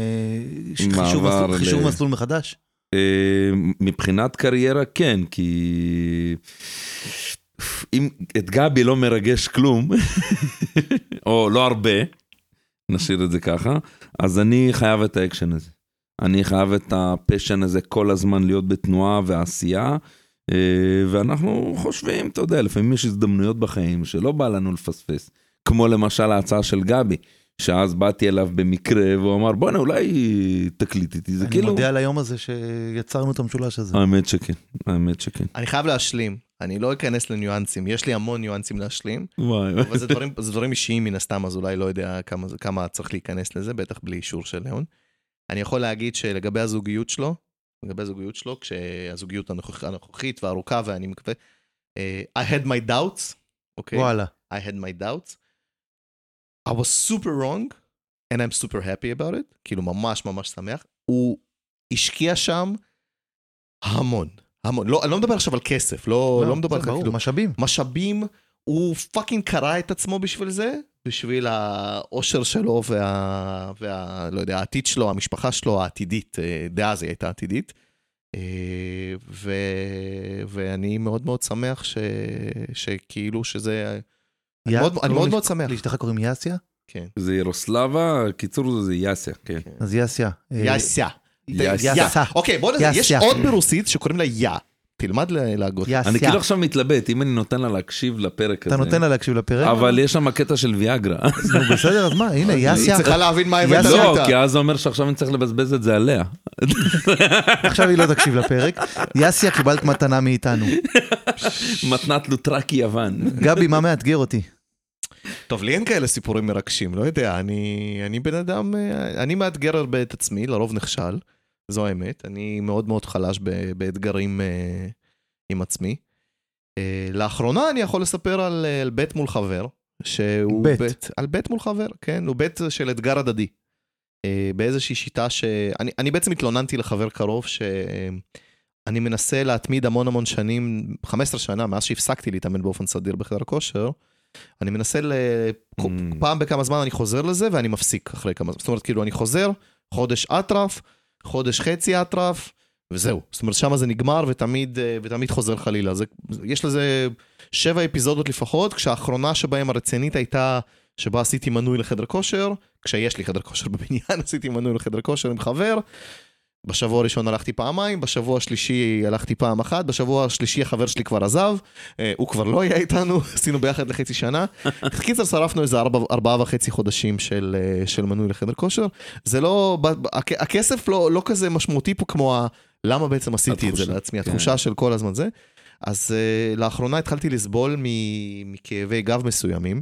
חישוב, מסלול, חישוב ל- מסלול מחדש? אה, מבחינת קריירה כן, כי אם את גבי לא מרגש כלום, או לא הרבה, נשאיר את זה ככה, אז אני חייב את האקשן הזה. אני חייב את ה passion הזה כל הזמן להיות בתנועה ועשייה, אה, ואנחנו חושבים, אתה יודע, לפעמים יש הזדמנויות בחיים שלא בא לנו לפספס, כמו למשל ההצעה של גבי. שאז באתי אליו במקרה והוא אמר בואנה אולי תקליט איתי זה אני כאילו מודה על היום הזה שיצרנו את המשולש הזה. האמת שכן, האמת שכן. אני חייב להשלים, אני לא אכנס לניואנסים, יש לי המון ניואנסים להשלים, וואי, אבל זה דברים, זה דברים אישיים מן הסתם, אז אולי לא יודע כמה, כמה צריך להיכנס לזה, בטח בלי אישור של ליאון. אני יכול להגיד שלגבי הזוגיות שלו, לגבי הזוגיות שלו, כשהזוגיות הנוכח, הנוכחית והארוכה, ואני מקווה, אה, I had my doubts, אוקיי? וואלה. I had my doubts. I was super wrong, and I'm super happy about it, כאילו ממש ממש שמח. הוא השקיע שם המון, המון. לא, אני לא מדבר עכשיו על כסף, לא, לא, מדבר זה על כאילו, משאבים. משאבים, הוא פאקינג קרע את עצמו בשביל זה, בשביל האושר שלו וה... וה... לא יודע, העתיד שלו, המשפחה שלו העתידית, אה, דאז היא הייתה עתידית. אה, ו... ואני מאוד מאוד שמח ש... שכאילו שזה... אני מאוד- אני קוראים מאוד שמח. לאשתך קוראים יאסיה? כן. זה ירוסלבה, קיצור זה יאסיה, כן. אז יאסיה. אה, יאסיה. יאסיה. אוקיי, בוא נדע, יש. עוד ברוסית שקוראים לה יא. תלמד לה- להגות. אני כאילו עכשיו מתלבט, אם אני נותן לה להקשיב לפרק הזה. אתה נותן לה להקשיב לפרק? אבל יש שם קטע של ויאגרה. נו, בסדר, אז מה, הנה, היא יאסיה. צריכה להבין מה הבאת. לא. כי אז זה אומר שעכשיו אני צריך לבזבז את זה עליה. עכשיו היא לא תקשיב לפרק. יאסיה, קיבלת מתנה מאיתנו. מתנת לוטרקי יוון. גבי, מה מאתגר אותי? טוב, לי אין כאלה סיפורים מרגשים, לא יודע, אני, אני בן אדם, אה, אני מאתגר הרבה את עצמי, לרוב נכשל, זו האמת, אני מאוד מאוד חלש באתגרים אה, עם עצמי. אה, לאחרונה אני יכול לספר על, אה, על בית מול חבר, שהוא בית. בית, על בית מול חבר, כן, הוא בית של אתגר הדדי. אה, באיזושהי שיטה ש... אני, אני בעצם התלוננתי לחבר קרוב שאני מנסה להתמיד המון המון שנים, 15 שנה, מאז שהפסקתי להתאמן באופן סדיר בחדר כושר, אני מנסה ל... Mm. פעם בכמה זמן אני חוזר לזה ואני מפסיק אחרי כמה זמן. זאת אומרת, כאילו, אני חוזר, חודש אטרף, חודש חצי אטרף, וזהו. זאת אומרת, שם זה נגמר ותמיד, אה, ותמיד חוזר חלילה. זה, יש לזה שבע אפיזודות לפחות, כשהאחרונה שבהם הרצינית הייתה שבה עשיתי מנוי לחדר כושר, כשיש לי חדר כושר בבניין, עשיתי מנוי לחדר כושר עם חבר. בשבוע הראשון הלכתי פעמיים, בשבוע השלישי הלכתי פעם אחת, בשבוע השלישי החבר שלי כבר עזב, אה, הוא כבר לא היה איתנו, עשינו ביחד לחצי שנה. קיצר, שרפנו איזה ארבע, ארבעה וחצי חודשים של, אה, של מנוי לחדר כושר. זה לא, הכסף לא, לא כזה משמעותי פה כמו ה... למה בעצם עשיתי את זה התחושה, לעצמי, כן. התחושה של כל הזמן זה. אז uh, לאחרונה התחלתי לסבול מ- מכאבי גב מסוימים,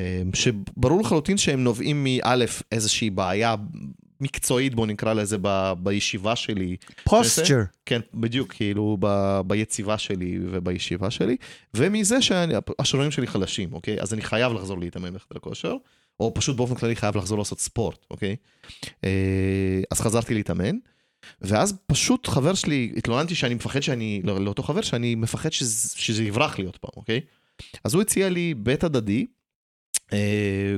um, שברור לחלוטין שהם נובעים מאלף איזושהי בעיה מקצועית, בוא נקרא לזה, ב- בישיבה שלי. פוסטצ'ר. כן, בדיוק, כאילו ב- ביציבה שלי ובישיבה שלי, ומזה שהשרירים שלי חלשים, אוקיי? אז אני חייב לחזור להתאמן בחדר כושר, או פשוט באופן כללי חייב לחזור לעשות ספורט, אוקיי? אה, אז חזרתי להתאמן, ואז פשוט חבר שלי, התלוננתי שאני מפחד שאני, לא, לאותו חבר, שאני מפחד שזה, שזה יברח לי עוד פעם, אוקיי? אז הוא הציע לי בית הדדי,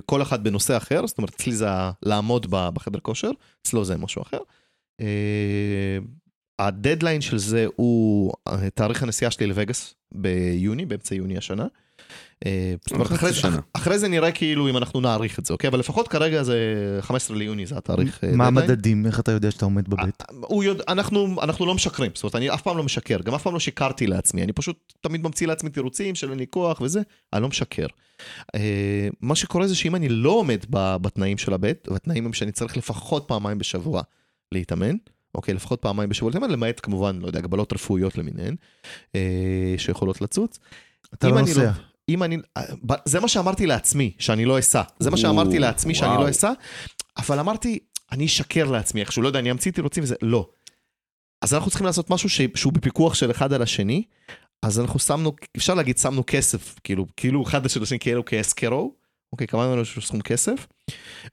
כל אחד בנושא אחר, זאת אומרת, אצלי זה לעמוד בחדר כושר, אצלו זה משהו אחר. אה, הדדליין של זה הוא אה, תאריך הנסיעה שלי לווגאס ביוני, באמצע יוני השנה. אחרי, שנה. אחרי זה נראה כאילו אם אנחנו נאריך את זה, אוקיי? אבל לפחות כרגע זה 15 ליוני זה התאריך אה, מה. המדדים? איך אתה יודע שאתה עומד בבית? יודע, אנחנו, אנחנו לא משקרים, זאת אומרת, אני אף פעם לא משקר, גם אף פעם לא שיקרתי לעצמי, אני פשוט תמיד ממציא לעצמי תירוצים של אין לי כוח וזה, אני לא משקר. אה, מה שקורה זה שאם אני לא עומד בתנאים של הבית, והתנאים הם שאני צריך לפחות פעמיים בשבוע להתאמן, אוקיי, לפחות פעמיים בשבוע להתאמן, למעט כמובן, לא יודע, הגבלות רפואיות למיניהן, אה, שיכולות לצוץ. אתה לא אני נוסע. אם אני, זה מה שאמרתי לעצמי, שאני לא אסע. זה מה שאמרתי לעצמי, שאני. לא אסע, אבל אמרתי, אני אשקר לעצמי איכשהו, לא יודע, אני אמציא תירוצים וזה, לא. אז אנחנו צריכים לעשות משהו ש- שהוא בפיקוח של אחד על השני, אז אנחנו שמנו, אפשר להגיד שמנו כסף, כאילו, כאילו אחד של השני כאילו כהסקרו, אוקיי, קבענו לנו איזשהו סכום כסף,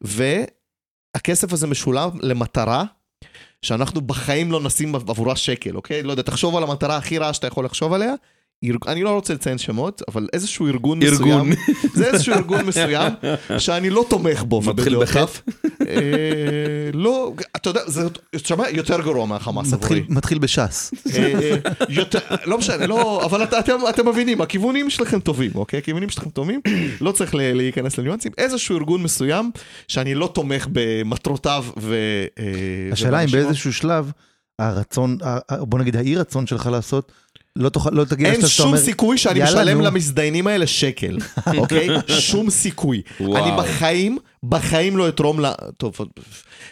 והכסף הזה משולם למטרה שאנחנו בחיים לא נשים עבורה שקל, אוקיי? לא יודע, תחשוב על המטרה הכי רעה שאתה יכול לחשוב עליה. אני לא רוצה לציין שמות, אבל איזשהו ארגון ארגון. מסוים, זה איזשהו ארגון מסוים, שאני לא תומך בו. מתחיל. בחטא? אה, לא, אתה יודע, זה שומע, יותר גרוע מהחמאס עבורי. מתחיל- מתחיל בש"ס. אה, יותר, לא משנה, לא, אבל אתה, אתם, אתם מבינים, הכיוונים שלכם טובים, אוקיי? הכיוונים שלכם טובים, לא צריך ל- להיכנס לניואנסים. איזשהו ארגון מסוים שאני לא תומך במטרותיו ו... אה, השאלה אם באיזשהו שלב הרצון, בוא נגיד האי רצון שלך לעשות, לא תוכל, לא תגיע אין לשלב שאתה שום אומר, סיכוי שאני "יאללה, משלם נו." למזדיינים האלה שקל, אוקיי? שום סיכוי. וואו. אני בחיים, בחיים לא אתרום ל... טוב,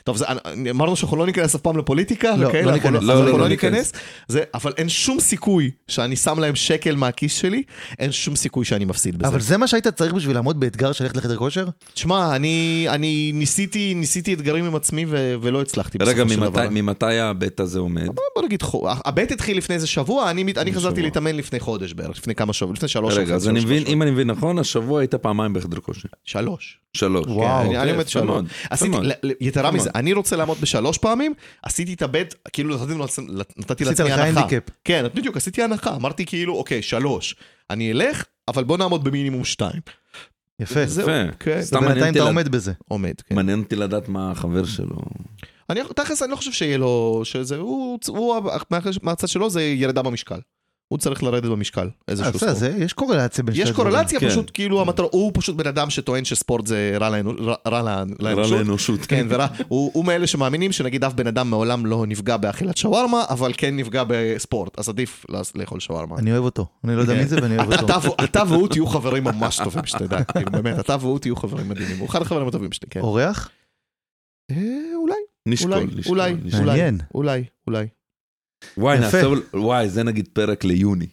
טוב, זה, אמרנו שאנחנו לא ניכנס אף פעם לפוליטיקה, לא, וכאלה, לא אנחנו ניכנס. אז לא, אנחנו לא, לא לא ניכנס. זה, אבל אין שום סיכוי שאני שם להם שקל מהכיס שלי, אין שום סיכוי שאני מפסיד בזה. אבל זה מה שהיית צריך בשביל לעמוד באתגר של ללכת לחדר כושר? תשמע, אני, אני ניסיתי, ניסיתי אתגרים עם עצמי ו, ולא הצלחתי רגע, בסופו של ממתי- דבר. ממתי הבית הזה עומד? בוא נגיד, הבט התחיל לפני איזה שבוע, אני, אני חזרתי שבוע. להתאמן לפני חודש בערך, לפני כמה שבועות, לפני שלוש רגע, אז אני מבין. אם אני מבין נכון, השבוע היית פעמיים בחדר כושר. שלוש. שלוש. וואו, אני- עומד שלוש. עשיתי, יתרה מזה. אני רוצה לעמוד בשלוש פעמים, עשיתי את הבט, כאילו נתתי לעצ- נתתי עשית לעצמי לך הנחה. הנדיקאפ. כן, בדיוק, עשיתי הנחה, אמרתי כאילו, אוקיי, שלוש. אני אלך, אבל בוא נעמוד במינימום שתיים. יפה. יפה. כן. סתם אותי אתה עומד בזה. עומד, כן. מעניין אותי לדעת מה החבר שלו. אני, תכלס, אני לא חושב שיהיה לו, שזה, הוא, הוא, מה- מהצד שלו זה ירידה במשקל. הוא צריך לרדת במשקל, איזשהו אז בסדר, ספורט. זה- יש קורלציה בין שתי יש הדברים. קורלציה, כן. פשוט כאילו המטרה, הוא פשוט בן אדם שטוען שספורט זה רע לאנו- רע- רע רע לאנושות. לאנושות. כן, ורע, הוא, הוא מאלה שמאמינים שנגיד אף בן אדם מעולם לא נפגע באכילת שווארמה, אבל כן נפגע בספורט, אז עדיף לאכול שווארמה. אני אוהב אותו. אני לא יודע מי זה ואני אוהב אותו. אתה והוא תהיו חברים ממש טובים, שתדע, כאילו, באמת, אתה והוא תהיו חברים מדהימים, הוא אחד החברים הטובים שלי, כן. אורח? אה, אולי, נשקול, אולי, נשקול, אולי. אולי. אולי, אולי. וואי, יפה. נעשה, וואי, זה נגיד פרק ליוני.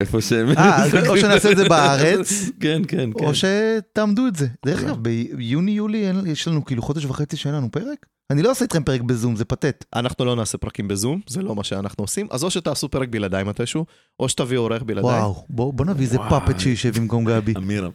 איפה שהם... אה, או שנעשה את זה בארץ, כן, כן, כן. או שתעמדו את זה. דרך אגב, ביוני-יולי יש לנו כאילו חודש וחצי שאין לנו פרק? אני לא אעשה איתכם פרק בזום, זה פתט. אנחנו לא נעשה פרקים בזום, זה לא מה שאנחנו עושים, אז או שתעשו פרק בלעדיי מתישהו, או שתביאו עורך בלעדיי. וואו, בוא בוא נביא איזה. פאפט שישב במקום גבי. אמירם.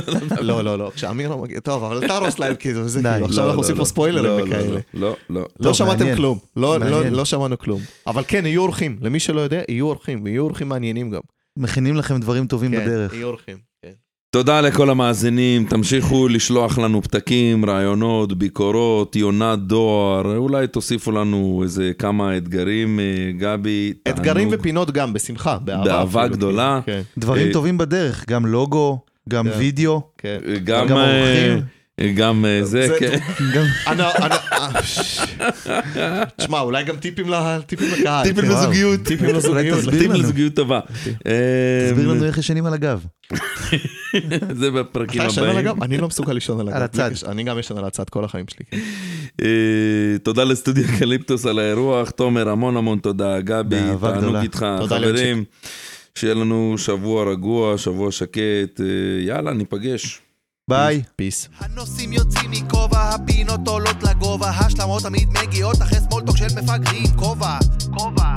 לא, לא, לא, כשאמירה מגיע, טוב, אבל אתה הרוס להם, כאילו, זה. כאילו, עכשיו לא, אנחנו לא, עושים לא. פה ספוילרים לא, לא, וכאלה. לא, לא, לא. לא שמעתם. כלום, לא, לא. לא שמענו כלום. אבל כן, יהיו אורחים, למי שלא יודע, יהיו אורחים, ויהיו אורחים מעניינים גם. מכינים לכם דברים טובים כן, בדרך. יהיו אורחים. כן. תודה לכל המאזינים, תמשיכו לשלוח לנו פתקים, רעיונות, ביקורות, יונת דואר, אולי תוסיפו לנו איזה כמה אתגרים, אה, גבי. אתגרים תענוג. ופינות גם, בשמחה, באהבה. באהבה אפילו, גדולה. כן, דברים אה, טובים בדרך, גם לוגו, גם כן. וידאו, כן. גם, גם אה, אורחים. גם אה, זה, זה- כן. גם... אנא, אה, תשמע, אולי גם טיפים לקהל. טיפים כן. לזוגיות. טיפים לזוגיות. טיפים. לזוגיות טובה. תסביר אה, לנו איך ישנים על הגב. זה בפרקים הבאים. אני לא מסוגל לישון על הגב. על הצד. אני גם ישן על הצד כל החיים שלי. כן. אה, תודה לסטודיו קליפטוס על האירוח, תומר המון המון תודה, גבי, תענוג. איתך, תודה חברים, שיהיה לנו שבוע רגוע, שבוע שקט, אה, יאללה, ניפגש. ביי. Peace. הנושאים יוצאים מכובע, הפינות עולות לגובה, השלמות תמיד מגיעות אחרי סמולטוק של מפגרים, כובע, כובע,